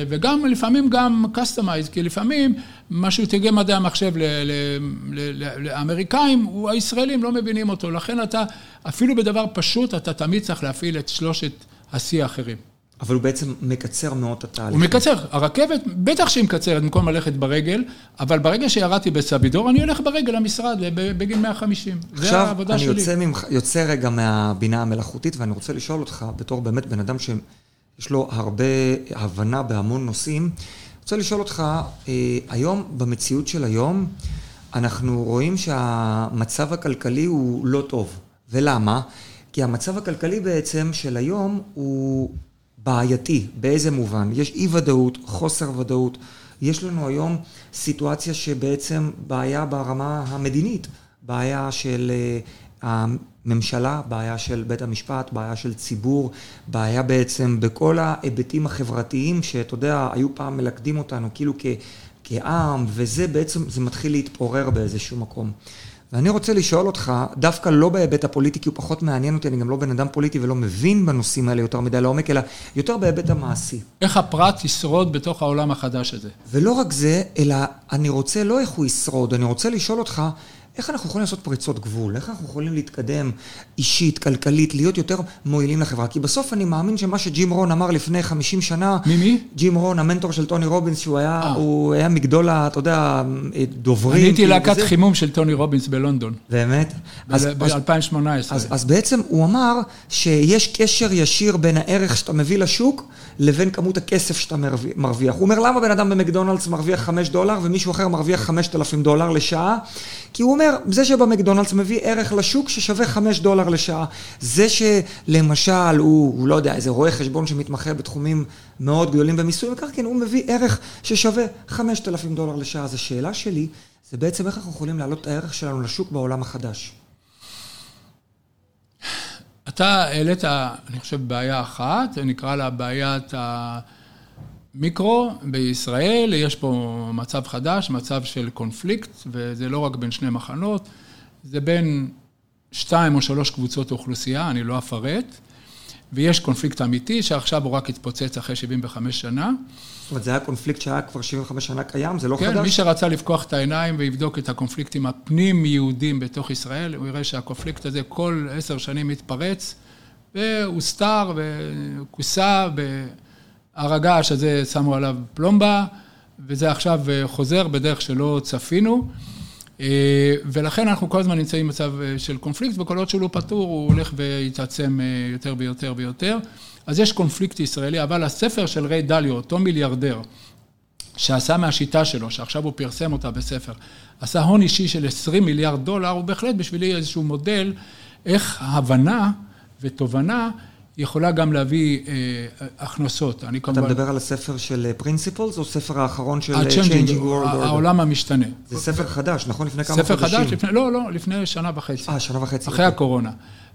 וגם לפעמים גם customize, כי לפעמים מה שהוא תרגם מדעי המחשב לאמריקאים, הישראלים לא מבינים אותו. לכן אתה, אפילו בדבר פשוט, אתה תמיד צריך להפעיל את שלושת השיא האחרים. אבל הוא בעצם מקצר מאוד את התהליך. הוא מקצר. הרכבת, בטח שהיא מקצרת במקום ללכת ברגל, אבל ברגע שירדתי בסבידור, אני הולך ברגל למשרד בגיל 150. זה העבודה שלי. עכשיו, אני יוצא רגע מהבינה המלאכותית, ואני רוצה לשאול אותך, בתור באמת בן אדם שיש לו הרבה הבנה בהמון נושאים, רוצה לשאול אותך, אה, היום, במציאות של היום, אנחנו רואים שהמצב הכלכלי הוא לא טוב. ולמה? כי המצב הכלכלי בעצם של היום הוא בעייתי. באיזה מובן? יש אי ודאות, חוסר ודאות. יש לנו היום סיטואציה שבעצם בעיה ברמה המדינית, בעיה של אה, הממשלה, בעיה של בית המשפט, בעיה של ציבור, בעיה בעצם בכל ההיבטים החברתיים שאתה יודע, היו פעם מלכדים אותנו כאילו כ, כעם, וזה בעצם, זה מתחיל להתפורר באיזשהו מקום. ואני רוצה לשאול אותך, דווקא לא בהיבט הפוליטי, כי הוא פחות מעניין אותי, אני גם לא בן אדם פוליטי ולא מבין בנושאים האלה יותר מדי לעומק, אלא יותר בהיבט המעשי. איך הפרט ישרוד בתוך העולם החדש הזה. ולא רק זה, אלא אני רוצה לא איך הוא ישרוד, אני רוצה לשאול אותך, איך אנחנו יכולים לעשות פריצות גבול? איך אנחנו יכולים להתקדם אישית, כלכלית, להיות יותר מועילים לחברה? כי בסוף אני מאמין שמה שג'ים רון אמר לפני 50 שנה... מי מי? ג'ים רון, המנטור של טוני רובינס, שהוא היה, אה. הוא היה מגדול, אתה יודע, דוברים. אני הייתי להקת וזה... חימום של טוני רובינס בלונדון. באמת? ב-2018. אז, אז, אז בעצם הוא אמר שיש קשר ישיר בין הערך שאתה מביא לשוק לבין כמות הכסף שאתה מרוויח. הוא אומר, למה בן אדם במקדונלדס מרוויח 5 דולר ומישהו אחר מרוויח 5,000 דולר לשעה? כי הוא אומר, זה שבמקדונלדס מביא ערך לשוק ששווה 5 דולר לשעה. זה שלמשל הוא, הוא לא יודע, איזה רואה חשבון שמתמחה בתחומים מאוד גדולים במיסוי מקרקעין, הוא מביא ערך ששווה 5,000 דולר לשעה. אז השאלה שלי, זה בעצם איך אנחנו יכולים להעלות את הערך שלנו לשוק בעולם החדש. אתה העלית, אני חושב, בעיה אחת, נקרא לה בעיית המיקרו בישראל, יש פה מצב חדש, מצב של קונפליקט, וזה לא רק בין שני מחנות, זה בין שתיים או שלוש קבוצות אוכלוסייה, אני לא אפרט, ויש קונפליקט אמיתי, שעכשיו הוא רק התפוצץ אחרי 75 שנה. זאת אומרת, זה היה קונפליקט שהיה כבר 75 שנה קיים, זה לא כן, חדש? כן, מי שרצה לפקוח את העיניים ויבדוק את הקונפליקטים הפנים-יהודים בתוך ישראל, הוא יראה שהקונפליקט הזה כל עשר שנים מתפרץ, והוסתר וכוסה, והר הגעש הזה שמו עליו פלומבה, וזה עכשיו חוזר בדרך שלא צפינו. אה, ולכן אנחנו כל הזמן נמצאים במצב אה, של קונפליקט, וכל עוד שהוא לא פתור, הוא הולך ויתעצם אה, יותר ויותר ויותר. אז יש קונפליקט ישראלי, אבל הספר של ריי דליו, אותו מיליארדר, שעשה מהשיטה שלו, שעכשיו הוא פרסם אותה בספר, עשה הון אישי של 20 מיליארד דולר, הוא בהחלט בשבילי איזשהו מודל איך הבנה ותובנה יכולה גם להביא אה, הכנסות. אני כמובן... אתה מדבר על הספר של Principles, או ספר האחרון של Changing World Order? העולם המשתנה. זה ספר חדש, נכון? לפני כמה חודשים. ספר חדש, לפני, לא, לא, לפני שנה וחצי. אה, שנה וחצי. אחרי הקורונה.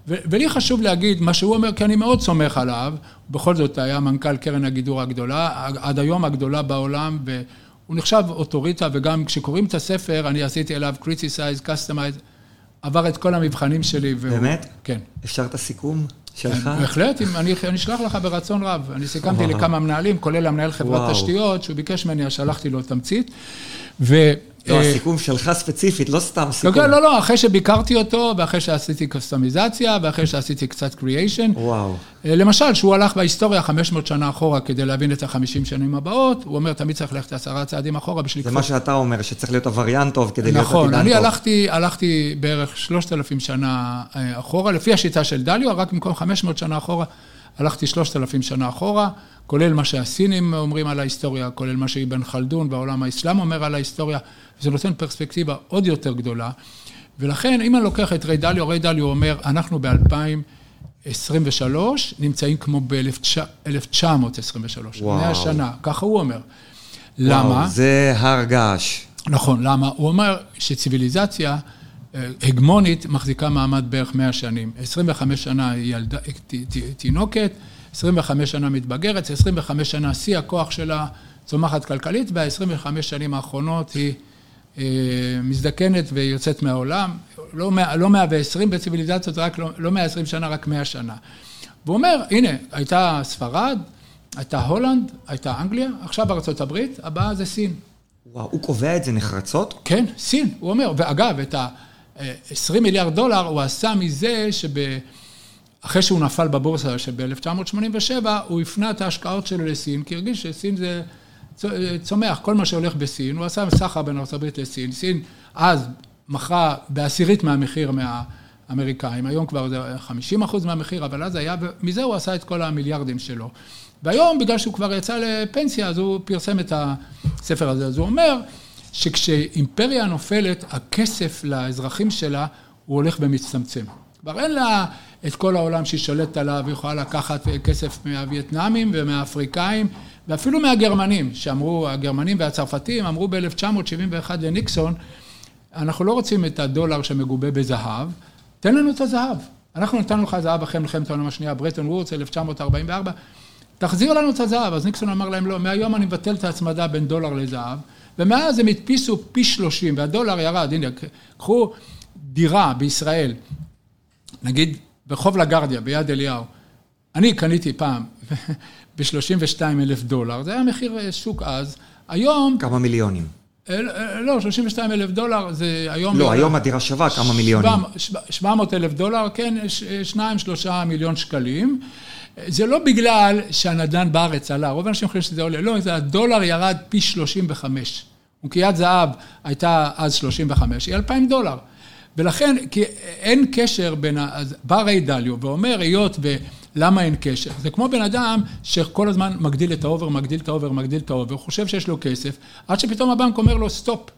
ו- ולי חשוב להגיד מה שהוא אומר, כי אני מאוד סומך עליו, בכל זאת היה מנכ"ל קרן הגידור הגדולה, עד היום הגדולה בעולם, והוא נחשב אוטוריטה, וגם כשקוראים את הספר, אני עשיתי אליו criticize, customize, עבר את כל המבחנים שלי. והוא, באמת? כן. אפשר את הסיכום? שלך? בהחלט, אני אשלח לך ברצון רב. אני סיכמתי לכמה מנהלים, כולל המנהל חברת תשתיות, שהוא ביקש ממני, אז שלחתי לו תמצית. לא, אה, הסיכום שלך ספציפית, לא סתם סיכום. לא, לא, לא, אחרי שביקרתי אותו, ואחרי שעשיתי קוסטומיזציה, ואחרי שעשיתי קצת קריאיישן. וואו. אה, למשל, שהוא הלך בהיסטוריה 500 שנה אחורה כדי להבין את ה-50 שנים הבאות, הוא אומר, תמיד צריך ללכת עשרה צעדים אחורה בשביל... זה מה שאתה אומר, שצריך להיות עבריין טוב כדי להיות עתידן טוב. נכון, אני הלכתי, הלכתי בערך 3,000 שנה אה, אחורה, לפי השיטה של דליו, רק במקום 500 שנה אחורה, הלכתי 3,000 שנה אחורה, כולל מה שהסינים אומרים על ההיסטוריה, כולל מה שאבן חלדון והעולם האסלאם אומר על ההיסטוריה. זה נותן פרספקטיבה עוד יותר גדולה. ולכן, אם אני לוקח את ריי דליו, ריי דליו אומר, אנחנו ב-2023 נמצאים כמו ב-1923, מאה שנה, ככה הוא אומר. וואו, למה? זה הר געש. נכון, למה? הוא אומר שציוויליזציה הגמונית מחזיקה מעמד בערך 100 שנים. 25 שנה היא ילדה, תינוקת, 25 שנה מתבגרת, 25 שנה שיא הכוח שלה צומחת כלכלית, וה-25 שנים האחרונות היא אה, מזדקנת ויוצאת מהעולם, לא, לא 120 בציוויליזציות, רק לא, לא 120 שנה, רק 100 שנה. והוא אומר, הנה, הייתה ספרד, הייתה הולנד, הייתה אנגליה, עכשיו ארצות הברית, הבאה זה סין. וואו, הוא קובע את זה נחרצות? כן, סין, הוא אומר, ואגב, את ה-20 מיליארד דולר הוא עשה מזה שב... אחרי שהוא נפל בבורסה שב-1987, הוא הפנה את ההשקעות שלו לסין, כי הרגיש שסין זה צומח, כל מה שהולך בסין, הוא עשה סחר בין ארה"ב לסין, סין אז מכרה בעשירית מהמחיר מהאמריקאים, היום כבר זה 50 אחוז מהמחיר, אבל אז היה, ומזה הוא עשה את כל המיליארדים שלו. והיום, בגלל שהוא כבר יצא לפנסיה, אז הוא פרסם את הספר הזה. אז הוא אומר שכשאימפריה נופלת, הכסף לאזרחים שלה, הוא הולך ומצטמצם. כבר אין לה את כל העולם שהיא שולטת עליו, היא יכולה לקחת כסף מהווייטנאמים ומהאפריקאים, ואפילו מהגרמנים, שאמרו, הגרמנים והצרפתים אמרו ב-1971 לניקסון, אנחנו לא רוצים את הדולר שמגובה בזהב, תן לנו את הזהב. אנחנו נתנו לך זהב אחרי מלחמת העולם השנייה, ברטון וורץ, 1944, תחזיר לנו את הזהב. אז ניקסון אמר להם, לא, מהיום אני מבטל את ההצמדה בין דולר לזהב, ומאז הם הדפיסו פי 30, והדולר ירד, הנה, קחו דירה בישראל, נגיד ברחוב לגרדיה, ביד אליהו, אני קניתי פעם ב-32 אלף דולר, זה היה מחיר אה, שוק אז, היום... כמה מיליונים? אה, אה, לא, 32 אלף דולר זה היום... לא, היום הדירה שווה כמה מיליונים. 700 אלף דולר, כן, 2-3 מיליון שקלים. זה לא בגלל שהנדל"ן בארץ עלה, רוב האנשים חושבים שזה עולה, לא, זה הדולר ירד פי 35. ואונקיית זהב הייתה אז 35, היא 2,000 דולר. ולכן, כי אין קשר בין, אז בא ריי דליו ואומר, היות ולמה אין קשר? זה כמו בן אדם שכל הזמן מגדיל את האובר, מגדיל את האובר, מגדיל את האובר, חושב שיש לו כסף, עד שפתאום הבנק אומר לו, סטופ.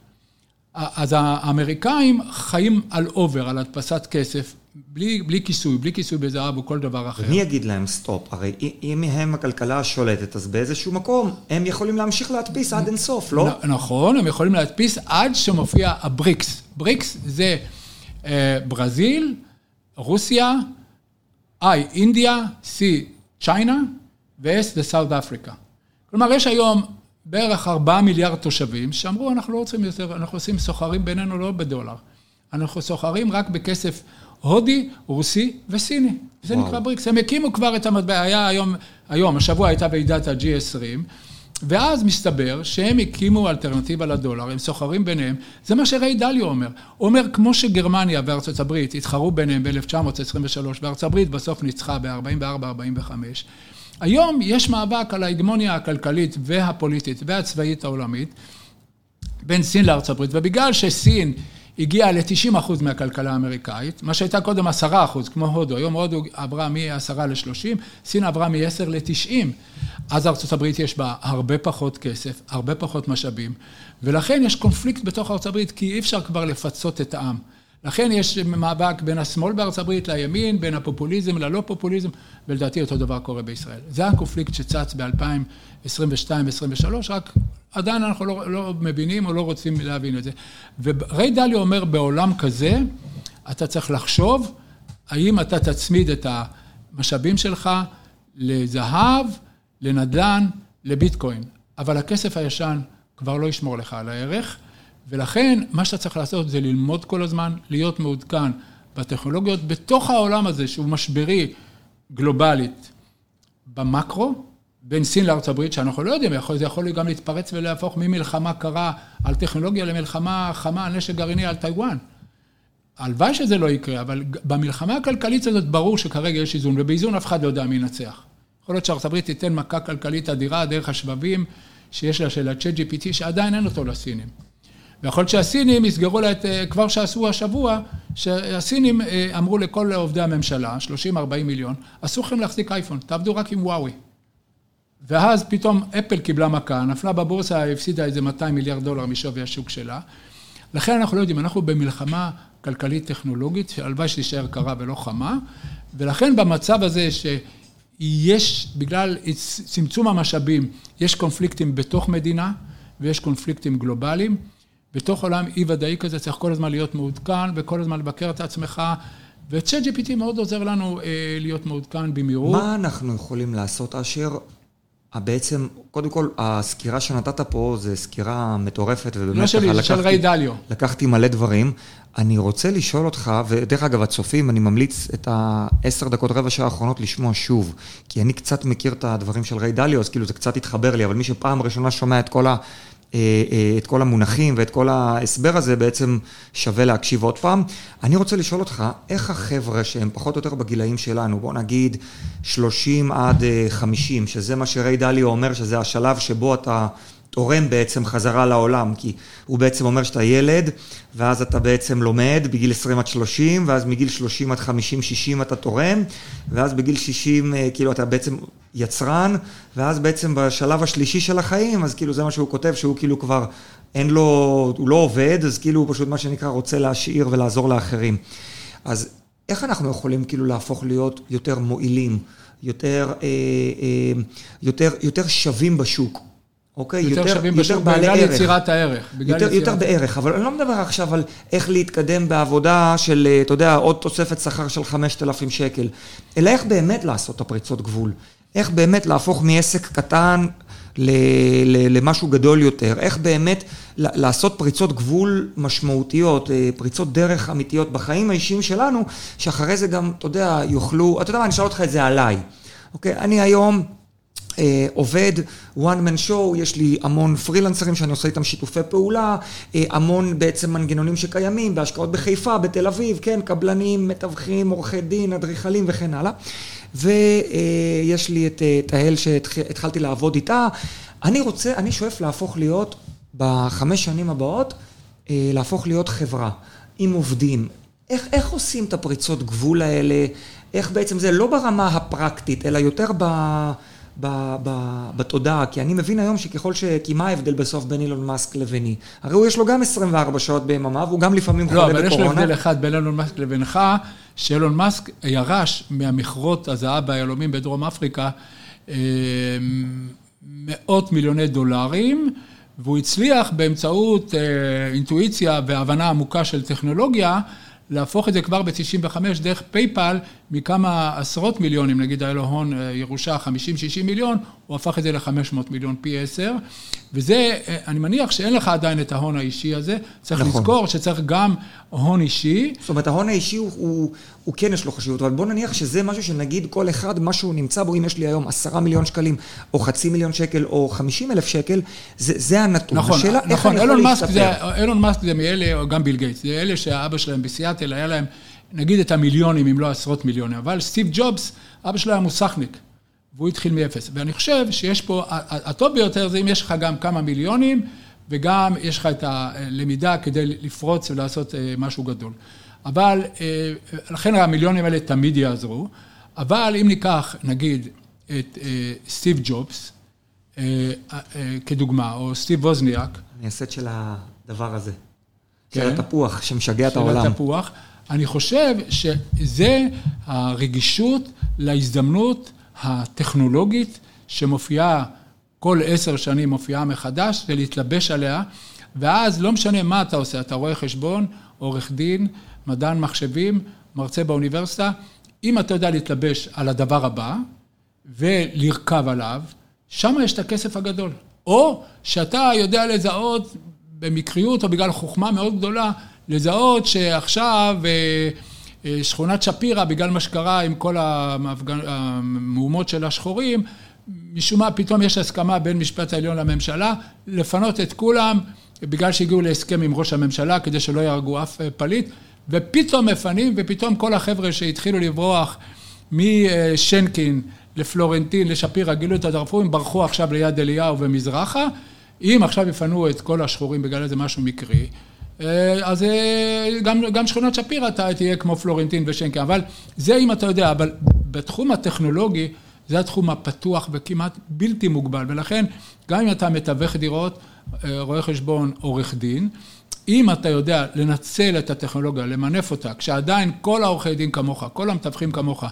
אז האמריקאים חיים על אובר, על הדפסת כסף, בלי, בלי כיסוי, בלי כיסוי בזהב או כל דבר אחר. מי יגיד להם סטופ? הרי אם הם הכלכלה השולטת, אז באיזשהו מקום הם יכולים להמשיך להדפיס עד אינסוף, לא? נכון, הם יכולים להדפיס עד שמופיע הבריקס. בריקס זה אה, ברזיל, רוסיה, I, India, C, China, ו-S זה South Africa. כלומר, יש היום בערך 4 מיליארד תושבים שאמרו, אנחנו לא רוצים יותר, אנחנו עושים סוחרים בינינו לא בדולר. אנחנו סוחרים רק בכסף הודי, רוסי וסיני. זה וואו. נקרא בריקס. הם הקימו כבר את המטבע, היה היום, היום, השבוע הייתה ועידת ה-G20, ואז מסתבר שהם הקימו אלטרנטיבה לדולר, הם סוחרים ביניהם, זה מה שריי דליו אומר. הוא אומר, כמו שגרמניה וארצות הברית התחרו ביניהם ב-1923, וארצות הברית בסוף ניצחה ב-44-45, היום יש מאבק על ההגמוניה הכלכלית והפוליטית והצבאית העולמית בין סין לארצות הברית, ובגלל שסין הגיעה ל-90% מהכלכלה האמריקאית, מה שהייתה קודם 10%, כמו הודו, היום הודו עברה מ-10 ל-30, סין עברה מ-10 ל-90. אז ארצות הברית יש בה הרבה פחות כסף, הרבה פחות משאבים, ולכן יש קונפליקט בתוך ארצות הברית, כי אי אפשר כבר לפצות את העם. לכן יש מאבק בין השמאל בארצות הברית לימין, בין הפופוליזם ללא פופוליזם, ולדעתי אותו דבר קורה בישראל. זה הקונפליקט שצץ ב-2022-2023, רק עדיין אנחנו לא, לא מבינים או לא רוצים להבין את זה. וריי דליו אומר, בעולם כזה, אתה צריך לחשוב האם אתה תצמיד את המשאבים שלך לזהב, לנדל"ן, לביטקוין. אבל הכסף הישן כבר לא ישמור לך על הערך. ולכן, מה שאתה צריך לעשות זה ללמוד כל הזמן, להיות מעודכן בטכנולוגיות בתוך העולם הזה, שהוא משברי גלובלית במקרו, בין סין לארצות הברית, שאנחנו לא יודעים, זה יכול גם להתפרץ ולהפוך ממלחמה קרה על טכנולוגיה למלחמה חמה על נשק גרעיני על טיוואן. הלוואי שזה לא יקרה, אבל במלחמה הכלכלית הזאת ברור שכרגע יש איזון, ובאיזון אף אחד לא יודע מי ינצח. יכול להיות שארצות הברית תיתן מכה כלכלית אדירה דרך השבבים שיש לה של ה-chat GPT, שעדיין אין אותו לסינים. ויכול להיות שהסינים יסגרו לה את, אה, כבר שעשו השבוע, שהסינים אה, אמרו לכל עובדי הממשלה, 30-40 מיליון, אסור לכם להחזיק אייפון, תעבדו רק עם וואוי. ואז פתאום אפל קיבלה מכה, נפלה בבורסה, הפסידה איזה 200 מיליארד דולר משווי השוק שלה. לכן אנחנו לא יודעים, אנחנו במלחמה כלכלית טכנולוגית, שהלוואי שתישאר קרה ולא חמה, ולכן במצב הזה שיש, בגלל צמצום המשאבים, יש קונפליקטים בתוך מדינה ויש קונפליקטים גלובליים. בתוך עולם אי ודאי כזה צריך כל הזמן להיות מעודכן וכל הזמן לבקר את עצמך. וצ'אט GPT מאוד עוזר לנו אה, להיות מעודכן במהירות. מה אנחנו יכולים לעשות, אשר? בעצם, קודם כל, הסקירה שנתת פה זה סקירה מטורפת, ובאמת לא שלי, לקחתי, של ריי דליו. לקחתי מלא דברים. אני רוצה לשאול אותך, ודרך אגב, הצופים, אני ממליץ את העשר דקות, רבע שעה האחרונות לשמוע שוב, כי אני קצת מכיר את הדברים של ריי דליו, אז כאילו זה קצת התחבר לי, אבל מי שפעם ראשונה שומע את כל ה... אה, אה, את כל המונחים ואת כל ההסבר הזה, בעצם שווה להקשיב עוד פעם. אני רוצה לשאול אותך, איך החבר'ה שהם פחות או יותר בגילאים שלנו, בוא נגיד 30 עד 50, אה, שזה מה שריי דליו אומר, שזה השלב שבו אתה... תורם בעצם חזרה לעולם, כי הוא בעצם אומר שאתה ילד, ואז אתה בעצם לומד בגיל 20 עד 30, ואז מגיל 30 עד 50-60 אתה תורם, ואז בגיל 60 אה, כאילו אתה בעצם יצרן, ואז בעצם בשלב השלישי של החיים, אז כאילו זה מה שהוא כותב, שהוא כאילו כבר אין לו, הוא לא עובד, אז כאילו הוא פשוט מה שנקרא רוצה להשאיר ולעזור לאחרים. אז איך אנחנו יכולים כאילו להפוך להיות יותר מועילים, יותר, אה, אה, יותר, יותר שווים בשוק? אוקיי? יותר, יותר שווים בשוק בגלל יצירת הערך. יותר, יותר בערך, אבל אני לא מדבר עכשיו על איך להתקדם בעבודה של, אה, אתה יודע, עוד תוספת שכר של 5,000 שקל, אלא איך באמת לעשות את הפריצות גבול. איך באמת להפוך מעסק קטן למשהו גדול יותר, איך באמת לעשות פריצות גבול משמעותיות, אה, פריצות דרך אמיתיות בחיים האישיים שלנו, שאחרי זה גם, אתה יודע, יוכלו, אתה יודע מה, אני אשאל אותך את זה עליי. אוקיי? אני היום... אה, עובד, one man show, יש לי המון פרילנסרים שאני עושה איתם שיתופי פעולה, אה, המון בעצם מנגנונים שקיימים בהשקעות בחיפה, בתל אביב, כן, קבלנים, מתווכים, עורכי דין, אדריכלים וכן הלאה. ויש לי את תהל אה, שהתחלתי לעבוד איתה. אני רוצה, אני שואף להפוך להיות, בחמש שנים הבאות, להפוך להיות חברה עם עובדים. איך, איך עושים את הפריצות גבול האלה? איך בעצם זה לא ברמה הפרקטית, אלא יותר ב... בתודעה, כי אני מבין היום שככל ש... כי מה ההבדל בסוף בין אילון מאסק לביני? הרי הוא יש לו גם 24 שעות ביממה, והוא גם לפעמים חולה בקורונה. לא, אבל יש לו הבדל אחד בין אילון מאסק לבינך, שאילון מאסק ירש מהמכרות הזהב והיהלומים בדרום אפריקה אה, מאות מיליוני דולרים, והוא הצליח באמצעות אה, אינטואיציה והבנה עמוקה של טכנולוגיה, להפוך את זה כבר ב-95 דרך פייפל מכמה עשרות מיליונים, נגיד היה לו הון אה, ירושה 50-60 מיליון, הוא הפך את זה ל-500 מיליון פי 10, וזה, אה, אני מניח שאין לך עדיין את ההון האישי הזה, צריך נכון. לזכור שצריך גם הון אישי. זאת אומרת, ההון האישי הוא, הוא, הוא כן יש לו חשיבות, אבל בוא נניח שזה משהו שנגיד כל אחד, מה שהוא נמצא בו, אם יש לי היום עשרה מיליון שקלים, או חצי מיליון שקל, או חמישים אלף שקל, זה, זה הנתון. נכון, השאלה, נכון, איך אני יכול להשתפר? אילון מאסק זה מאלה, גם ביל גייטס, זה אלה שהאבא שלהם בסיאטל, היה להם, נגיד את המיליונים, אם לא עשרות מיליונים, אבל סטיב ג'ובס, אבא שלו היה מוסכניק. והוא התחיל מאפס. ואני חושב שיש פה, הטוב ביותר זה אם יש לך גם כמה מיליונים, וגם יש לך את הלמידה כדי לפרוץ ולעשות אה, משהו גדול. אבל, אה, לכן המיליונים האלה תמיד יעזרו, אבל אם ניקח, נגיד, את אה, סטיב ג'ובס, כדוגמה, או סטיב ווזניאק. מייסד של הדבר הזה. כן, של התפוח שמשגע את העולם. של התפוח. אני חושב שזה הרגישות להזדמנות הטכנולוגית שמופיעה כל עשר שנים מופיעה מחדש, ולהתלבש עליה, ואז לא משנה מה אתה עושה, אתה רואה חשבון, עורך דין, מדען מחשבים, מרצה באוניברסיטה, אם אתה יודע להתלבש על הדבר הבא ולרכב עליו, שם יש את הכסף הגדול. או שאתה יודע לזהות במקריות או בגלל חוכמה מאוד גדולה, לזהות שעכשיו אה, אה, שכונת שפירא, בגלל מה שקרה עם כל המהומות של השחורים, משום מה פתאום יש הסכמה בין משפט העליון לממשלה לפנות את כולם בגלל שהגיעו להסכם עם ראש הממשלה כדי שלא יהרגו אף אה, פליט ופתאום מפנים ופתאום כל החבר'ה שהתחילו לברוח משנקין לפלורנטין, לשפירא, גילו את הדרפורים, ברחו עכשיו ליד אליהו ומזרחה. אם עכשיו יפנו את כל השחורים בגלל איזה משהו מקרי, אז אה, גם, גם שכונת שפירא תהיה כמו פלורנטין ושנקין, אבל זה אם אתה יודע, אבל בתחום הטכנולוגי זה התחום הפתוח וכמעט בלתי מוגבל, ולכן גם אם אתה מתווך דירות, אה, רואה חשבון, עורך דין, אם אתה יודע לנצל את הטכנולוגיה, למנף אותה, כשעדיין כל העורכי דין כמוך, כל המתווכים כמוך,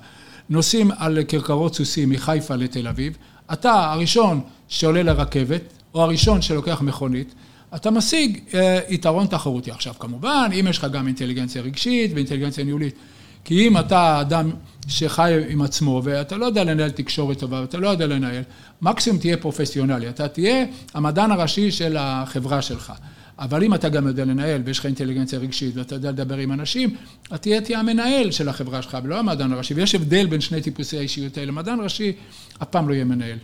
נוסעים על כרכרות סוסים מחיפה לתל אביב, אתה הראשון שעולה לרכבת, או הראשון שלוקח מכונית, אתה משיג אה, יתרון תחרותי. עכשיו, כמובן, אם יש לך גם אינטליגנציה רגשית ואינטליגנציה ניהולית, כי אם אתה אדם שחי עם עצמו ואתה לא יודע לנהל תקשורת טובה ואתה לא יודע לנהל, מקסימום תהיה פרופסיונלי, אתה תהיה המדען הראשי של החברה שלך. אבל אם אתה גם יודע לנהל ויש לך אינטליגנציה רגשית ואתה יודע לדבר עם אנשים, אתה תהיה, תהיה המנהל של החברה שלך ולא המדען הראשי. ויש הבדל בין שני טיפוסי האישיות האלה. מדען ראשי אף פעם לא יהיה מנהל.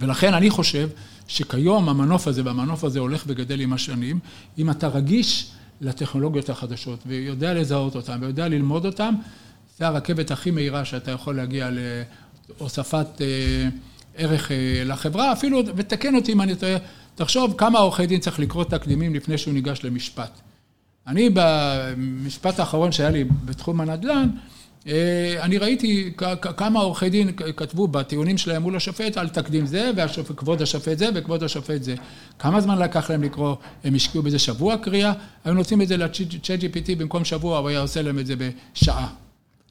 ולכן אני חושב שכיום המנוף הזה, והמנוף הזה הולך וגדל עם השנים, אם אתה רגיש לטכנולוגיות החדשות ויודע לזהות אותן ויודע ללמוד אותן, זה הרכבת הכי מהירה שאתה יכול להגיע להוספת אה, ערך אה, לחברה, אפילו, ותקן אותי אם אני טועה, תחשוב כמה עורכי דין צריך לקרוא תקדימים לפני שהוא ניגש למשפט. אני במשפט האחרון שהיה לי בתחום הנדל"ן, אני ראיתי כמה עורכי דין כתבו בטיעונים שלהם מול השופט על תקדים זה, וכבוד השופט זה, וכבוד השופט זה. כמה זמן לקח להם לקרוא? הם השקיעו בזה שבוע קריאה, היו נותנים את זה ל-chat GPT במקום שבוע, הוא היה עושה להם את זה בשעה.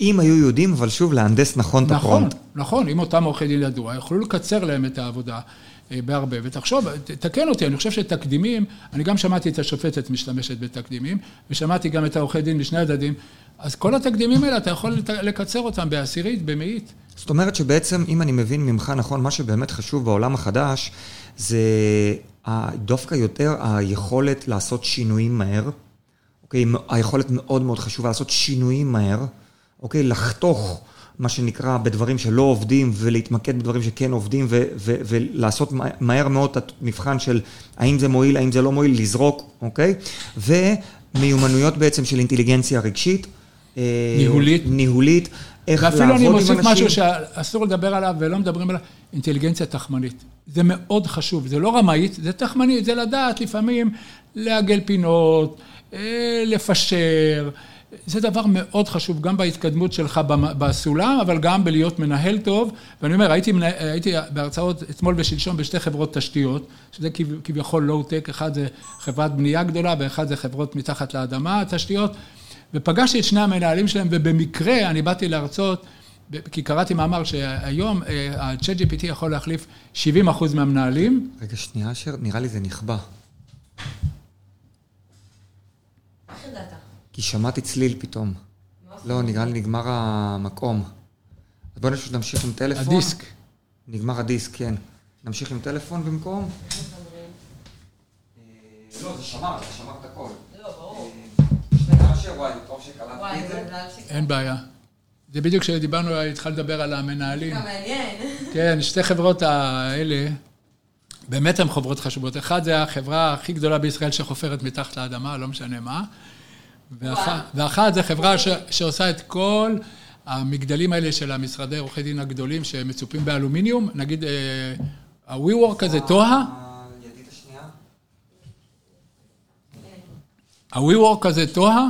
אם היו יודעים, אבל שוב, להנדס נכון את הפרונט. נכון, נכון, אם אותם עורכי דין ידעו, יכלו לקצר להם את העבודה. אה, בהרבה, ותחשוב, תקן אותי, אני חושב שתקדימים, אני גם שמעתי את השופטת משתמשת בתקדימים, ושמעתי גם את העורכי דין משני הדדים, אז כל התקדימים האלה, אתה יכול לקצר אותם בעשירית, במאית. זאת אומרת שבעצם, אם אני מבין ממך נכון, מה שבאמת חשוב בעולם החדש, זה דווקא יותר היכולת לעשות שינויים מהר, אוקיי? היכולת מאוד מאוד חשובה לעשות שינויים מהר, אוקיי? לחתוך. מה שנקרא, בדברים שלא עובדים, ולהתמקד בדברים שכן עובדים, ו- ו- ולעשות מהר מאוד את המבחן של האם זה מועיל, האם זה לא מועיל, לזרוק, אוקיי? ומיומנויות בעצם של אינטליגנציה רגשית. אה, ניהולית. ניהולית. איך לעבוד עם אנשים. ואפילו אני מוסיף משהו שאסור לדבר עליו ולא מדברים עליו, אינטליגנציה תחמנית. זה מאוד חשוב, זה לא רמאית, זה תחמנית, זה לדעת לפעמים לעגל פינות, אה, לפשר. זה דבר מאוד חשוב, גם בהתקדמות שלך בסולם, אבל גם בלהיות מנהל טוב. ואני אומר, הייתי, הייתי בהרצאות אתמול ושלשום בשתי חברות תשתיות, שזה כביכול לואו-טק, אחד זה חברת בנייה גדולה, ואחד זה חברות מתחת לאדמה, תשתיות. ופגשתי את שני המנהלים שלהם, ובמקרה אני באתי להרצות, כי קראתי מאמר שהיום אה, ה-chat GPT יכול להחליף 70 אחוז מהמנהלים. רגע, שנייה, אשר, נראה לי זה נכבה. כי שמעתי צליל פתאום. לא, נראה לי נגמר המקום. אז בואו פשוט נמשיך עם טלפון. הדיסק. נגמר הדיסק, כן. נמשיך עם טלפון במקום? אה, לא, זה שמר, זה שמר את הכל. לא, ברור. אין בעיה. זה בדיוק כשדיברנו, התחלת לדבר על המנהלים. מעניין. כן, שתי חברות האלה, באמת הן חברות חשובות. אחת זה החברה הכי גדולה בישראל שחופרת מתחת לאדמה, לא משנה מה. ואחת, זה חברה ש, שעושה את כל המגדלים האלה של המשרדי עורכי דין הגדולים שמצופים באלומיניום, נגיד ה-WeWork הזה, טוהה. ידית השנייה? ה-WeWork הזה, טוהה,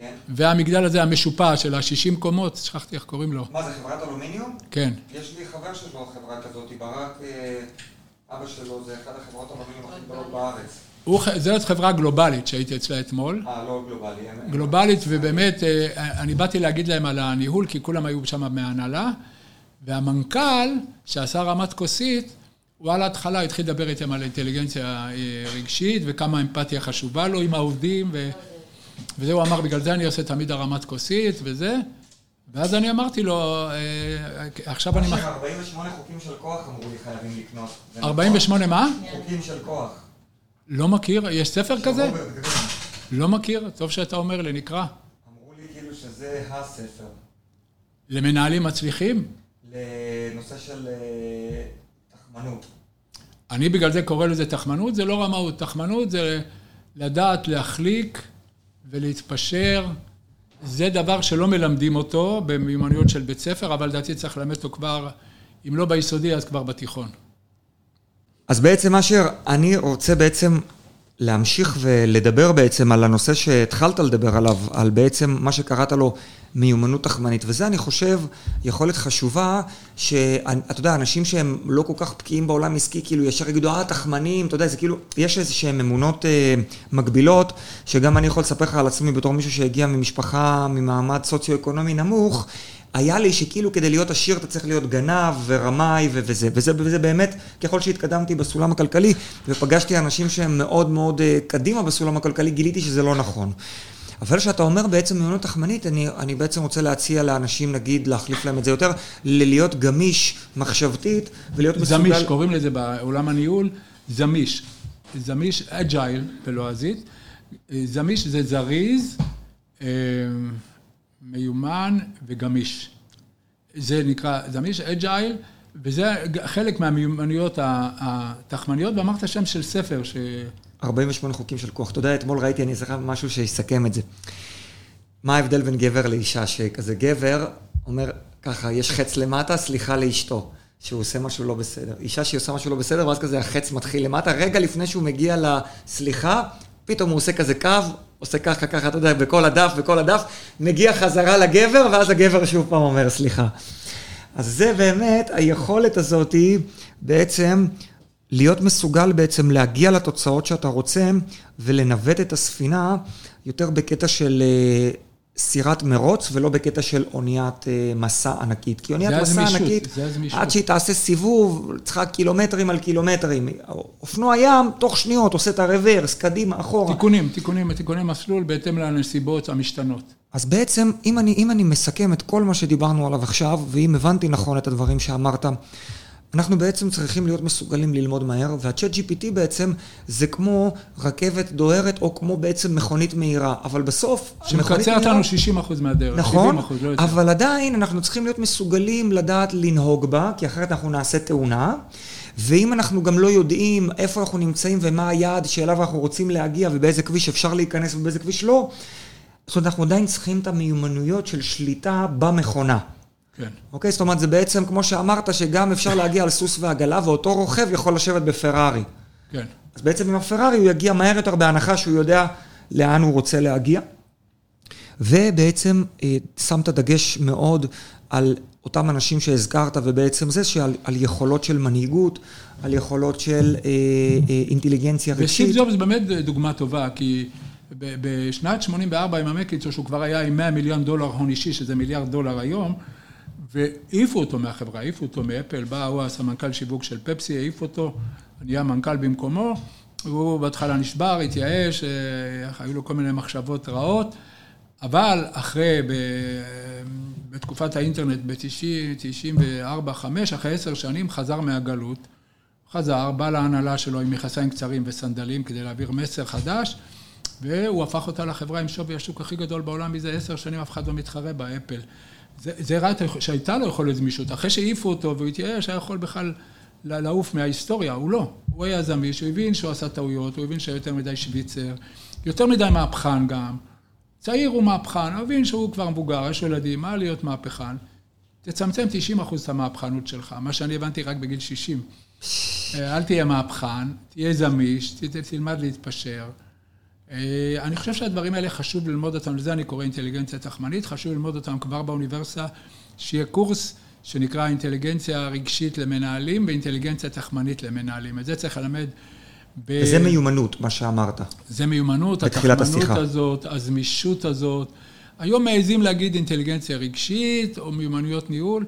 כן. והמגדל הזה המשופע של ה-60 קומות, שכחתי איך קוראים לו. מה זה, חברת אלומיניום? כן. יש לי חבר שיש לו חברה כזאת, ברק, אה, אבא שלו, זה אחת החברות אלומיניום הכי גדולות בארץ. הוא, זאת חברה גלובלית שהייתי אצלה אתמול. אה, לא גלובלי. הם- גלובלית, ובאמת, אה, אני באתי להגיד להם על הניהול, כי כולם היו שם מההנהלה, והמנכ"ל, שעשה רמת כוסית, הוא על ההתחלה התחיל לדבר איתם על אינטליגנציה אה, רגשית, וכמה אמפתיה חשובה לו עם העובדים, ו... וזה הוא אמר, בגלל זה אני עושה תמיד הרמת כוסית, וזה. ואז אני אמרתי לו, אה, עכשיו אני... מח- אשר, 48 חוקים של כוח אמרו לי חייבים לקנות. זה 48 מה? חוקים של כוח. לא מכיר? יש ספר כזה? לא מכיר? טוב שאתה אומר לי, נקרא. אמרו לי כאילו שזה הספר. למנהלים מצליחים? לנושא של אה, תחמנות. אני בגלל זה קורא לזה תחמנות, זה לא רמאות. תחמנות זה לדעת להחליק ולהתפשר. זה דבר שלא מלמדים אותו במיומנויות של בית ספר, אבל לדעתי צריך ללמד אותו כבר, אם לא ביסודי, אז כבר בתיכון. אז בעצם אשר, אני רוצה בעצם להמשיך ולדבר בעצם על הנושא שהתחלת לדבר עליו, על בעצם מה שקראת לו מיומנות תחמנית, וזה אני חושב יכולת חשובה, שאתה יודע, אנשים שהם לא כל כך בקיאים בעולם עסקי, כאילו ישר יגידו, אה, תחמנים, אתה יודע, זה כאילו, יש איזה שהן אמונות אה, מקבילות, שגם אני יכול לספר לך על עצמי בתור מישהו שהגיע ממשפחה ממעמד סוציו-אקונומי נמוך, היה לי שכאילו כדי להיות עשיר אתה צריך להיות גנב ורמאי ו- וזה, וזה, וזה באמת, ככל שהתקדמתי בסולם הכלכלי ופגשתי אנשים שהם מאוד מאוד אה, קדימה בסולם הכלכלי, גיליתי שזה לא נכון. אבל כשאתה אומר בעצם מיומנות תחמנית, אני, אני בעצם רוצה להציע לאנשים, נגיד, להחליף להם את זה יותר, ללהיות גמיש מחשבתית ולהיות מסוגל... זמיש, קוראים לזה בעולם הניהול, זמיש. זמיש, אג'ייל בלועזית. זמיש זה זריז, אה, מיומן וגמיש. זה נקרא זמיש, אג'ייל, וזה חלק מהמיומנויות התחמניות, ואמרת שם של ספר ש... 48 חוקים של כוח. אתה יודע, אתמול ראיתי, אני אזכר משהו שיסכם את זה. מה ההבדל בין גבר לאישה? שכזה גבר אומר ככה, יש חץ למטה, סליחה לאשתו, שהוא עושה משהו לא בסדר. אישה שהיא עושה משהו לא בסדר, ואז כזה החץ מתחיל למטה, רגע לפני שהוא מגיע לסליחה, פתאום הוא עושה כזה קו, עושה ככה, ככה, אתה יודע, בכל הדף, בכל הדף, מגיע חזרה לגבר, ואז הגבר שוב פעם אומר סליחה. אז זה באמת, היכולת הזאת היא בעצם להיות מסוגל בעצם להגיע לתוצאות שאתה רוצה ולנווט את הספינה יותר בקטע של אה, סירת מרוץ ולא בקטע של אוניית אה, מסע ענקית. כי אוניית מסע הזמישות, ענקית. עד שהיא תעשה סיבוב, צריכה קילומטרים על קילומטרים. אופנוע ים, תוך שניות, עושה את הרוורס, קדימה, אחורה. תיקונים, תיקונים, תיקוני מסלול בהתאם לנסיבות המשתנות. אז בעצם, אם אני, אם אני מסכם את כל מה שדיברנו עליו עכשיו, ואם הבנתי נכון את הדברים שאמרת, אנחנו בעצם צריכים להיות מסוגלים ללמוד מהר, וה-chat GPT בעצם זה כמו רכבת דוהרת, או כמו בעצם מכונית מהירה, אבל בסוף, שמקצרת לנו 60 אחוז מהדרך, נכון, 70 אחוז, לא יותר. אבל עדיין אנחנו צריכים להיות מסוגלים לדעת לנהוג בה, כי אחרת אנחנו נעשה תאונה. ואם אנחנו גם לא יודעים איפה אנחנו נמצאים ומה היעד שאליו אנחנו רוצים להגיע ובאיזה כביש אפשר להיכנס ובאיזה כביש לא, זאת אומרת, אנחנו עדיין צריכים את המיומנויות של שליטה במכונה. כן. אוקיי? זאת אומרת, זה בעצם, כמו שאמרת, שגם אפשר להגיע על סוס ועגלה, ואותו רוכב יכול לשבת בפרארי. כן. אז בעצם עם הפרארי הוא יגיע מהר יותר בהנחה שהוא יודע לאן הוא רוצה להגיע. ובעצם אה, שמת דגש מאוד על אותם אנשים שהזכרת, ובעצם זה שעל על יכולות של מנהיגות, על יכולות של אה, אה, אינטליגנציה וסטיב רגשית. ג'ובס באמת דוגמה טובה, כי בשנת 84 עם המקיצו, שהוא כבר היה עם 100 מיליון דולר הון אישי, שזה מיליארד דולר היום, והעיפו אותו מהחברה, העיפו אותו מאפל, בא הוא הסמנכ"ל שיווק של פפסי, העיפו אותו, נהיה מנכ"ל במקומו, והוא בהתחלה נשבר, התייאש, אה, היו לו כל מיני מחשבות רעות, אבל אחרי, ב, בתקופת האינטרנט, ב-94-5, אחרי עשר שנים, חזר מהגלות. חזר, בא להנהלה שלו עם מכנסיים קצרים וסנדלים כדי להעביר מסר חדש, והוא הפך אותה לחברה עם שווי השוק הכי גדול בעולם מזה עשר שנים, אף אחד לא מתחרה באפל. זה ראה שהייתה לו יכולת גמישות. אחרי שהעיפו אותו והוא התייאש, היה יכול בכלל לעוף מההיסטוריה, הוא לא. הוא היה זמיש, הוא הבין שהוא עשה טעויות, הוא הבין שהיה יותר מדי שוויצר, יותר מדי מהפכן גם. צעיר הוא מהפכן, הוא הבין שהוא כבר מבוגר, יש ילדים, מה להיות מהפכן? תצמצם 90 אחוז את המהפכנות שלך, מה שאני הבנתי רק בגיל 60. אל תהיה מהפכן, תהיה זמיש, תלמד להתפשר. אה, אני חושב שהדברים האלה חשוב ללמוד אותם, לזה אני קורא אינטליגנציה תחמנית, חשוב ללמוד אותם כבר באוניברסיטה, שיהיה קורס שנקרא אינטליגנציה רגשית למנהלים ואינטליגנציה תחמנית למנהלים. את זה צריך ללמד ב... וזה מיומנות, מה שאמרת. זה מיומנות, התחמנות השיחה. הזאת, הזמישות הזאת. היום מעזים להגיד אינטליגנציה רגשית או מיומנויות ניהול.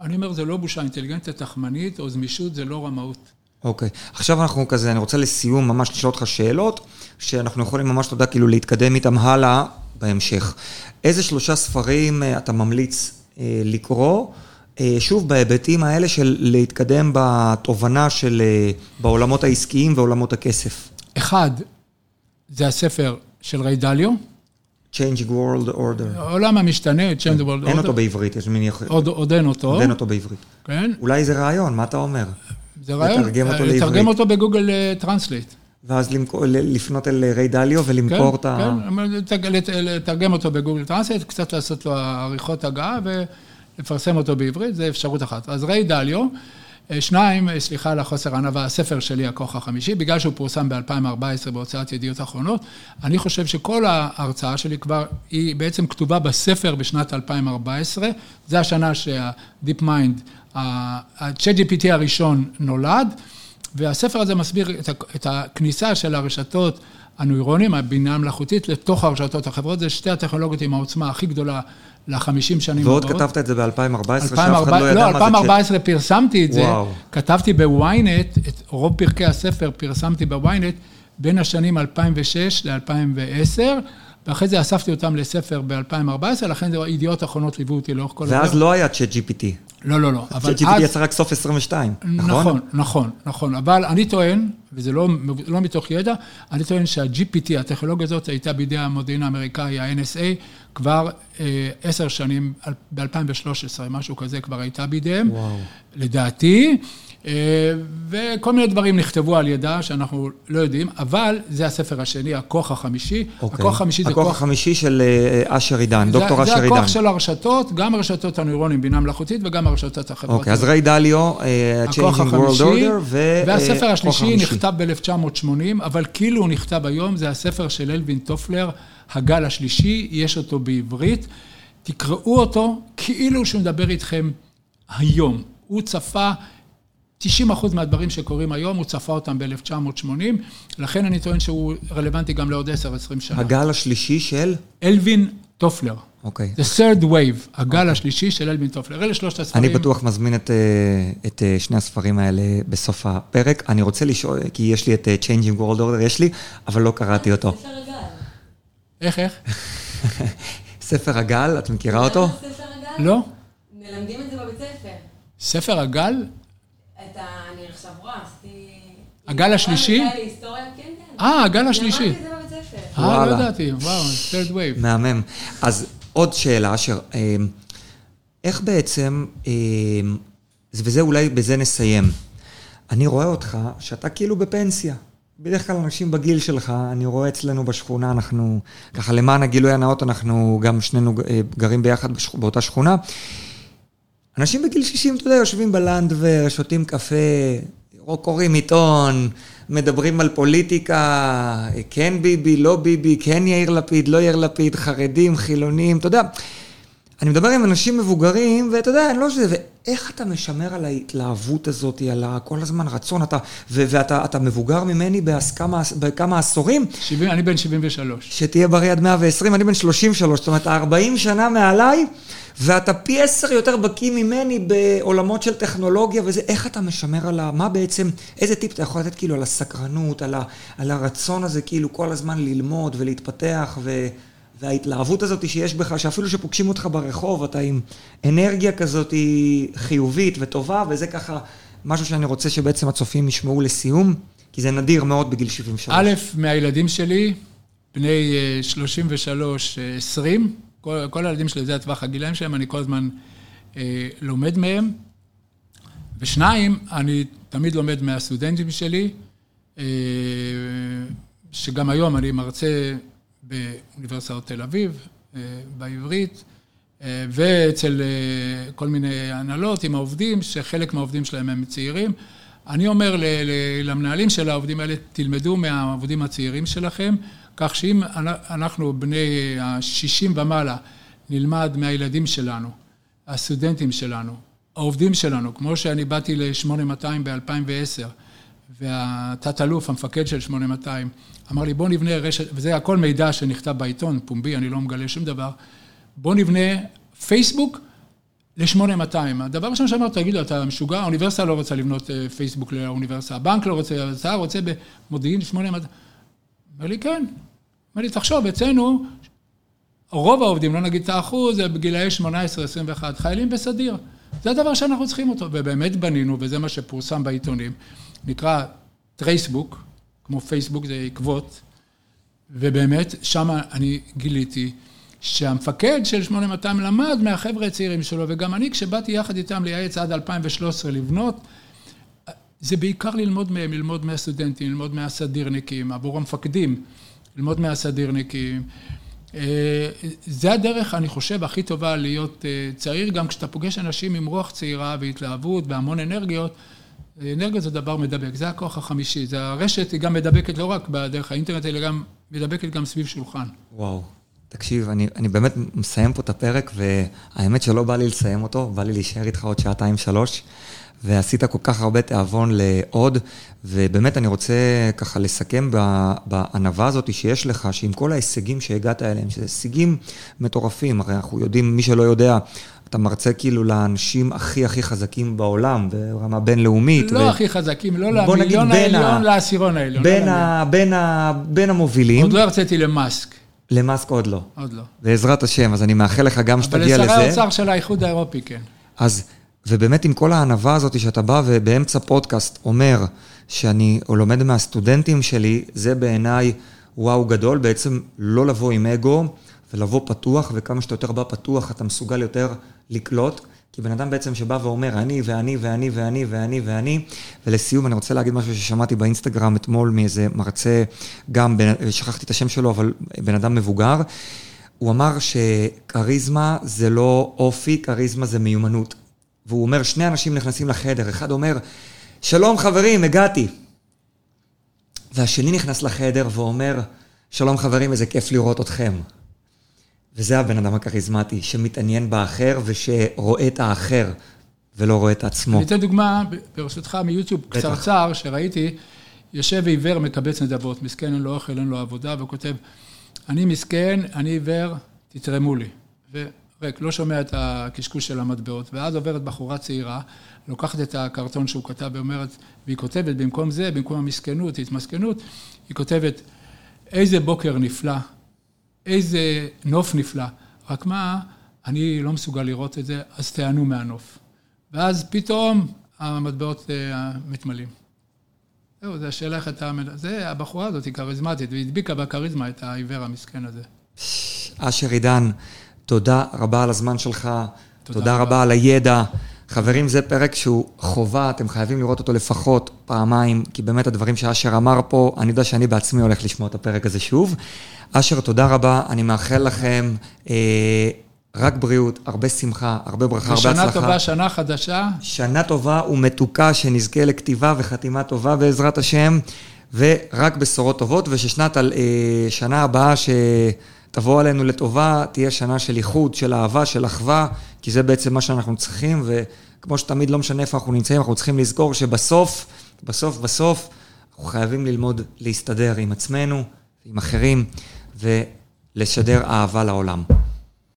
אני אומר, זה לא בושה, אינטליגנציה תחמנית או זמישות זה לא רמאות. אוקיי. Okay. עכשיו אנחנו כזה, אני רוצה לסיום ממש לשאול אותך שאלות, שאנחנו יכולים ממש, אתה יודע, כאילו להתקדם איתם הלאה בהמשך. איזה שלושה ספרים אה, אתה ממליץ אה, לקרוא? אה, שוב, בהיבטים האלה של להתקדם בתובנה של, בעולמות העסקיים ועולמות הכסף. אחד, זה הספר של ריי דליו. Changing World Order. העולם המשתנה, Changing World Order. אין אותו בעברית, יש מין יחד. עוד אין אותו. עוד אין אותו בעברית. כן. אולי זה רעיון, מה אתה אומר? זה רעיון. לתרגם אותו לעברית. לתרגם אותו ב Google Translate. ואז לפנות אל ריי דליו ולמכור כן, את ה... כן, לתרגם אותו ב Google Translate, קצת לעשות לו עריכות הגהה ולפרסם אותו בעברית, זה אפשרות אחת. אז ריי דליו, אה, שניים, אה, סליחה על החוסר ענווה, הספר שלי, הכוח החמישי, בגלל שהוא פורסם ב-2014 בהוצאת ידיעות אחרונות, אני חושב שכל ההרצאה שלי כבר, היא בעצם כתובה בספר בשנת 2014, זה השנה שה- DeepMind, ה-ChatGPT הראשון נולד. והספר הזה מסביר את הכניסה של הרשתות הנוירונים, הבינה המלאכותית, לתוך הרשתות החברות. זה שתי הטכנולוגיות עם העוצמה הכי גדולה לחמישים שנים ועוד הבאות. כתבת את זה ב-2014, שאף אחד לא ידע לא, מה זה... לא, 2014 פרסמתי את זה. וואו. כתבתי בוויינט, את רוב פרקי הספר פרסמתי בוויינט בין השנים 2006 ל-2010. ואחרי זה אספתי אותם לספר ב-2014, לכן זה ידיעות אחרונות ליוו אותי לאורך כל הדרך. ואז לא היה צ'אט GPT. לא, לא, לא. אז... GPT יצא רק סוף 22, נכון? נכון, נכון, נכון. אבל אני טוען, וזה לא, לא מתוך ידע, אני טוען שה-GPT, הטכנולוגיה הזאת, הייתה בידי המודיעין האמריקאי, ה-NSA, כבר אה, עשר שנים, ב-2013, משהו כזה כבר הייתה בידיהם. וואו. לדעתי. אה, וכל מיני דברים נכתבו על ידה שאנחנו לא יודעים, אבל זה הספר השני, הכוח החמישי. אוקיי. הכוח החמישי זה הכוח... הכוח החמישי של אה, אשר עידן, דוקטור אשר עידן. זה הכוח של הרשתות, גם הרשתות הנוירונים, בינה מלאכותית, וגם הרשתות החברתיות. אוקיי, אז ריי דליו, אה, Changing World Order, ו... והספר השלישי נכתב ב-1980, אבל כאילו הוא נכתב היום, זה הספר של אלווין טופלר, הגל השלישי, יש אותו בעברית. תקראו אותו כאילו שהוא מדבר איתכם היום. הוא צפה 90 אחוז מהדברים שקורים היום, הוא צפה אותם ב-1980, לכן אני טוען שהוא רלוונטי גם לעוד 10-20 שנה. הגל השלישי של? אלווין טופלר. אוקיי. Okay. The third wave, הגל okay. השלישי של אלווין טופלר. אלה שלושת הספרים. אני בטוח מזמין את, אה, את אה, שני הספרים האלה בסוף הפרק. אני רוצה לשאול, כי יש לי את אה, Changing World Order, יש לי, אבל לא קראתי אותו. ספר הגל. איך, איך? ספר הגל, את מכירה אותו? ספר הגל? לא. מלמדים את זה בבית ספר. ספר הגל? את ה... אני עכשיו רואה, עשיתי... הגל השלישי? כן, כן. אה, הגל השלישי. למדתי את זה בבית ספר. אה, לא ידעתי, וואו, third wave. מהמם. אז עוד שאלה, אשר, אמ, איך בעצם, אמ, וזה אולי, בזה נסיים. אני רואה אותך, שאתה כאילו בפנסיה. בדרך כלל אנשים בגיל שלך, אני רואה אצלנו בשכונה, אנחנו, ככה למען הגילוי הנאות, אנחנו גם שנינו אה, גרים ביחד באותה שכונה. אנשים בגיל 60, אתה יודע, יושבים בלנדבר, שותים קפה, קוראים עיתון, מדברים על פוליטיקה, כן ביבי, לא ביבי, כן יאיר לפיד, לא יאיר לפיד, חרדים, חילונים, אתה יודע. אני מדבר עם אנשים מבוגרים, ואתה יודע, אני לא שזה, ואיך אתה משמר על ההתלהבות הזאת, על כל הזמן רצון, אתה, ו- ואתה מבוגר ממני בהסכמה, בכמה עשורים. 70, אני בן 73. שתהיה בריא עד 120, אני בן 33, זאת אומרת, 40 שנה מעליי, ואתה פי עשר יותר בקיא ממני בעולמות של טכנולוגיה וזה, איך אתה משמר על ה... מה בעצם, איזה טיפ אתה יכול לתת כאילו על הסקרנות, על, ה, על הרצון הזה כאילו כל הזמן ללמוד ולהתפתח ו... וההתלהבות הזאת שיש בך, שאפילו שפוגשים אותך ברחוב, אתה עם אנרגיה כזאת חיובית וטובה, וזה ככה משהו שאני רוצה שבעצם הצופים ישמעו לסיום, כי זה נדיר מאוד בגיל 73. א', מהילדים שלי, בני 33, אה, 20, אה, כל, כל הילדים שלי, זה הטווח הגילאים שלהם, אני כל הזמן אה, לומד מהם. ושניים, אני תמיד לומד מהסטודנטים שלי, אה, שגם היום אני מרצה באוניברסיטת תל אביב, אה, בעברית, אה, ואצל כל מיני הנהלות עם העובדים, שחלק מהעובדים שלהם הם צעירים. אני אומר למנהלים של העובדים האלה, תלמדו מהעובדים הצעירים שלכם, כך שאם אנחנו בני ה-60 ומעלה נלמד מהילדים שלנו, הסטודנטים שלנו, העובדים שלנו, כמו שאני באתי ל-8200 ב-2010, והתת-אלוף, המפקד של 8200, אמר לי, בוא נבנה רשת, וזה הכל מידע שנכתב בעיתון, פומבי, אני לא מגלה שום דבר, בוא נבנה פייסבוק ל-8200. הדבר הראשון שאמרתי, תגיד לו, אתה משוגע? האוניברסיטה לא רוצה לבנות אה, פייסבוק לאוניברסיטה, הבנק לא רוצה, אתה רוצה במודיעין 8200. אומר לי, כן. אומר לי, תחשוב, אצלנו, רוב העובדים, לא נגיד את האחוז, זה בגילאי 18-21, חיילים בסדיר. זה הדבר שאנחנו צריכים אותו, ובאמת בנינו, וזה מה שפורסם בעיתונים, נקרא טרייסבוק, כמו פייסבוק זה עקבות, ובאמת, שם אני גיליתי שהמפקד של 8200 למד מהחבר'ה הצעירים שלו, וגם אני, כשבאתי יחד איתם לייעץ עד 2013 לבנות, זה בעיקר ללמוד מהם, ללמוד מהסטודנטים, ללמוד מהסדירניקים, עבור המפקדים, ללמוד מהסדירניקים. אה, זה הדרך, אני חושב, הכי טובה להיות אה, צעיר, גם כשאתה פוגש אנשים עם רוח צעירה והתלהבות והמון אנרגיות. אנרגיות זה דבר מדבק, זה הכוח החמישי. זה הרשת היא גם מדבקת לא רק בדרך האינטרנט, אלא גם מדבקת גם סביב שולחן. וואו. תקשיב, אני, אני באמת מסיים פה את הפרק, והאמת שלא בא לי לסיים אותו, בא לי להישאר איתך עוד שעתיים-שלוש. ועשית כל כך הרבה תיאבון לעוד, ובאמת אני רוצה ככה לסכם בענווה הזאת שיש לך, שעם כל ההישגים שהגעת אליהם, שזה הישגים מטורפים, הרי אנחנו יודעים, מי שלא יודע, אתה מרצה כאילו לאנשים הכי הכי חזקים בעולם, ברמה בינלאומית. לא ו... הכי חזקים, לא למיליון העליון, לעשירון העליון. בין, לא ה... בין, ה... בין המובילים. עוד לא הרציתי למאסק. למאסק עוד לא. עוד לא. בעזרת השם, אז אני מאחל לך גם שתגיע לזה. אבל לשרי האוצר של האיחוד האירופי, כן. אז ובאמת עם כל הענווה הזאת שאתה בא ובאמצע פודקאסט אומר שאני לומד מהסטודנטים שלי, זה בעיניי וואו גדול, בעצם לא לבוא עם אגו ולבוא פתוח, וכמה שאתה יותר בא פתוח אתה מסוגל יותר לקלוט. כי בן אדם בעצם שבא ואומר, אני ואני ואני ואני ואני ואני, ולסיום אני רוצה להגיד משהו ששמעתי באינסטגרם אתמול מאיזה מרצה, גם, שכחתי את השם שלו, אבל בן אדם מבוגר, הוא אמר שכריזמה זה לא אופי, כריזמה זה מיומנות. והוא אומר, שני אנשים נכנסים לחדר, אחד אומר, שלום חברים, הגעתי. והשני נכנס לחדר ואומר, שלום חברים, איזה כיף לראות אתכם. וזה הבן אדם הכריזמטי, שמתעניין באחר ושרואה את האחר ולא רואה את עצמו. אני אתן דוגמה, ברשותך, מיוטיוב קצרצר, שראיתי, יושב עיוור מקבץ נדבות, מסכן, אין לו אוכל, אין לו עבודה, והוא כותב, אני מסכן, אני עיוור, תתרמו לי. ריק, לא שומע את הקשקוש של המטבעות, ואז עוברת בחורה צעירה, לוקחת את הקרטון שהוא כתב ואומרת, והיא כותבת במקום זה, במקום המסכנות, התמסכנות, היא כותבת, איזה בוקר נפלא, איזה נוף נפלא, רק מה, אני לא מסוגל לראות את זה, אז תיענו מהנוף. ואז פתאום המטבעות אה, מתמלאים. זהו, זו השאלה איך אתה... זה, הבחורה הזאת היא כריזמטית, והיא הדביקה בכריזמה את העיוור המסכן הזה. אשר עידן, תודה רבה על הזמן שלך, תודה, תודה רבה. רבה על הידע. חברים, זה פרק שהוא חובה, אתם חייבים לראות אותו לפחות פעמיים, כי באמת הדברים שאשר אמר פה, אני יודע שאני בעצמי הולך לשמוע את הפרק הזה שוב. אשר, תודה רבה, אני מאחל לכם אה, רק בריאות, הרבה שמחה, הרבה ברכה, הרבה הצלחה. ושנה טובה, שנה חדשה. שנה טובה ומתוקה, שנזכה לכתיבה וחתימה טובה בעזרת השם, ורק בשורות טובות, וששנת, אה, שנה הבאה ש... תבוא עלינו לטובה, תהיה שנה של איחוד, של אהבה, של אחווה, כי זה בעצם מה שאנחנו צריכים, וכמו שתמיד לא משנה איפה אנחנו נמצאים, אנחנו צריכים לזכור שבסוף, בסוף, בסוף, אנחנו חייבים ללמוד להסתדר עם עצמנו, עם אחרים, ולשדר אהבה לעולם.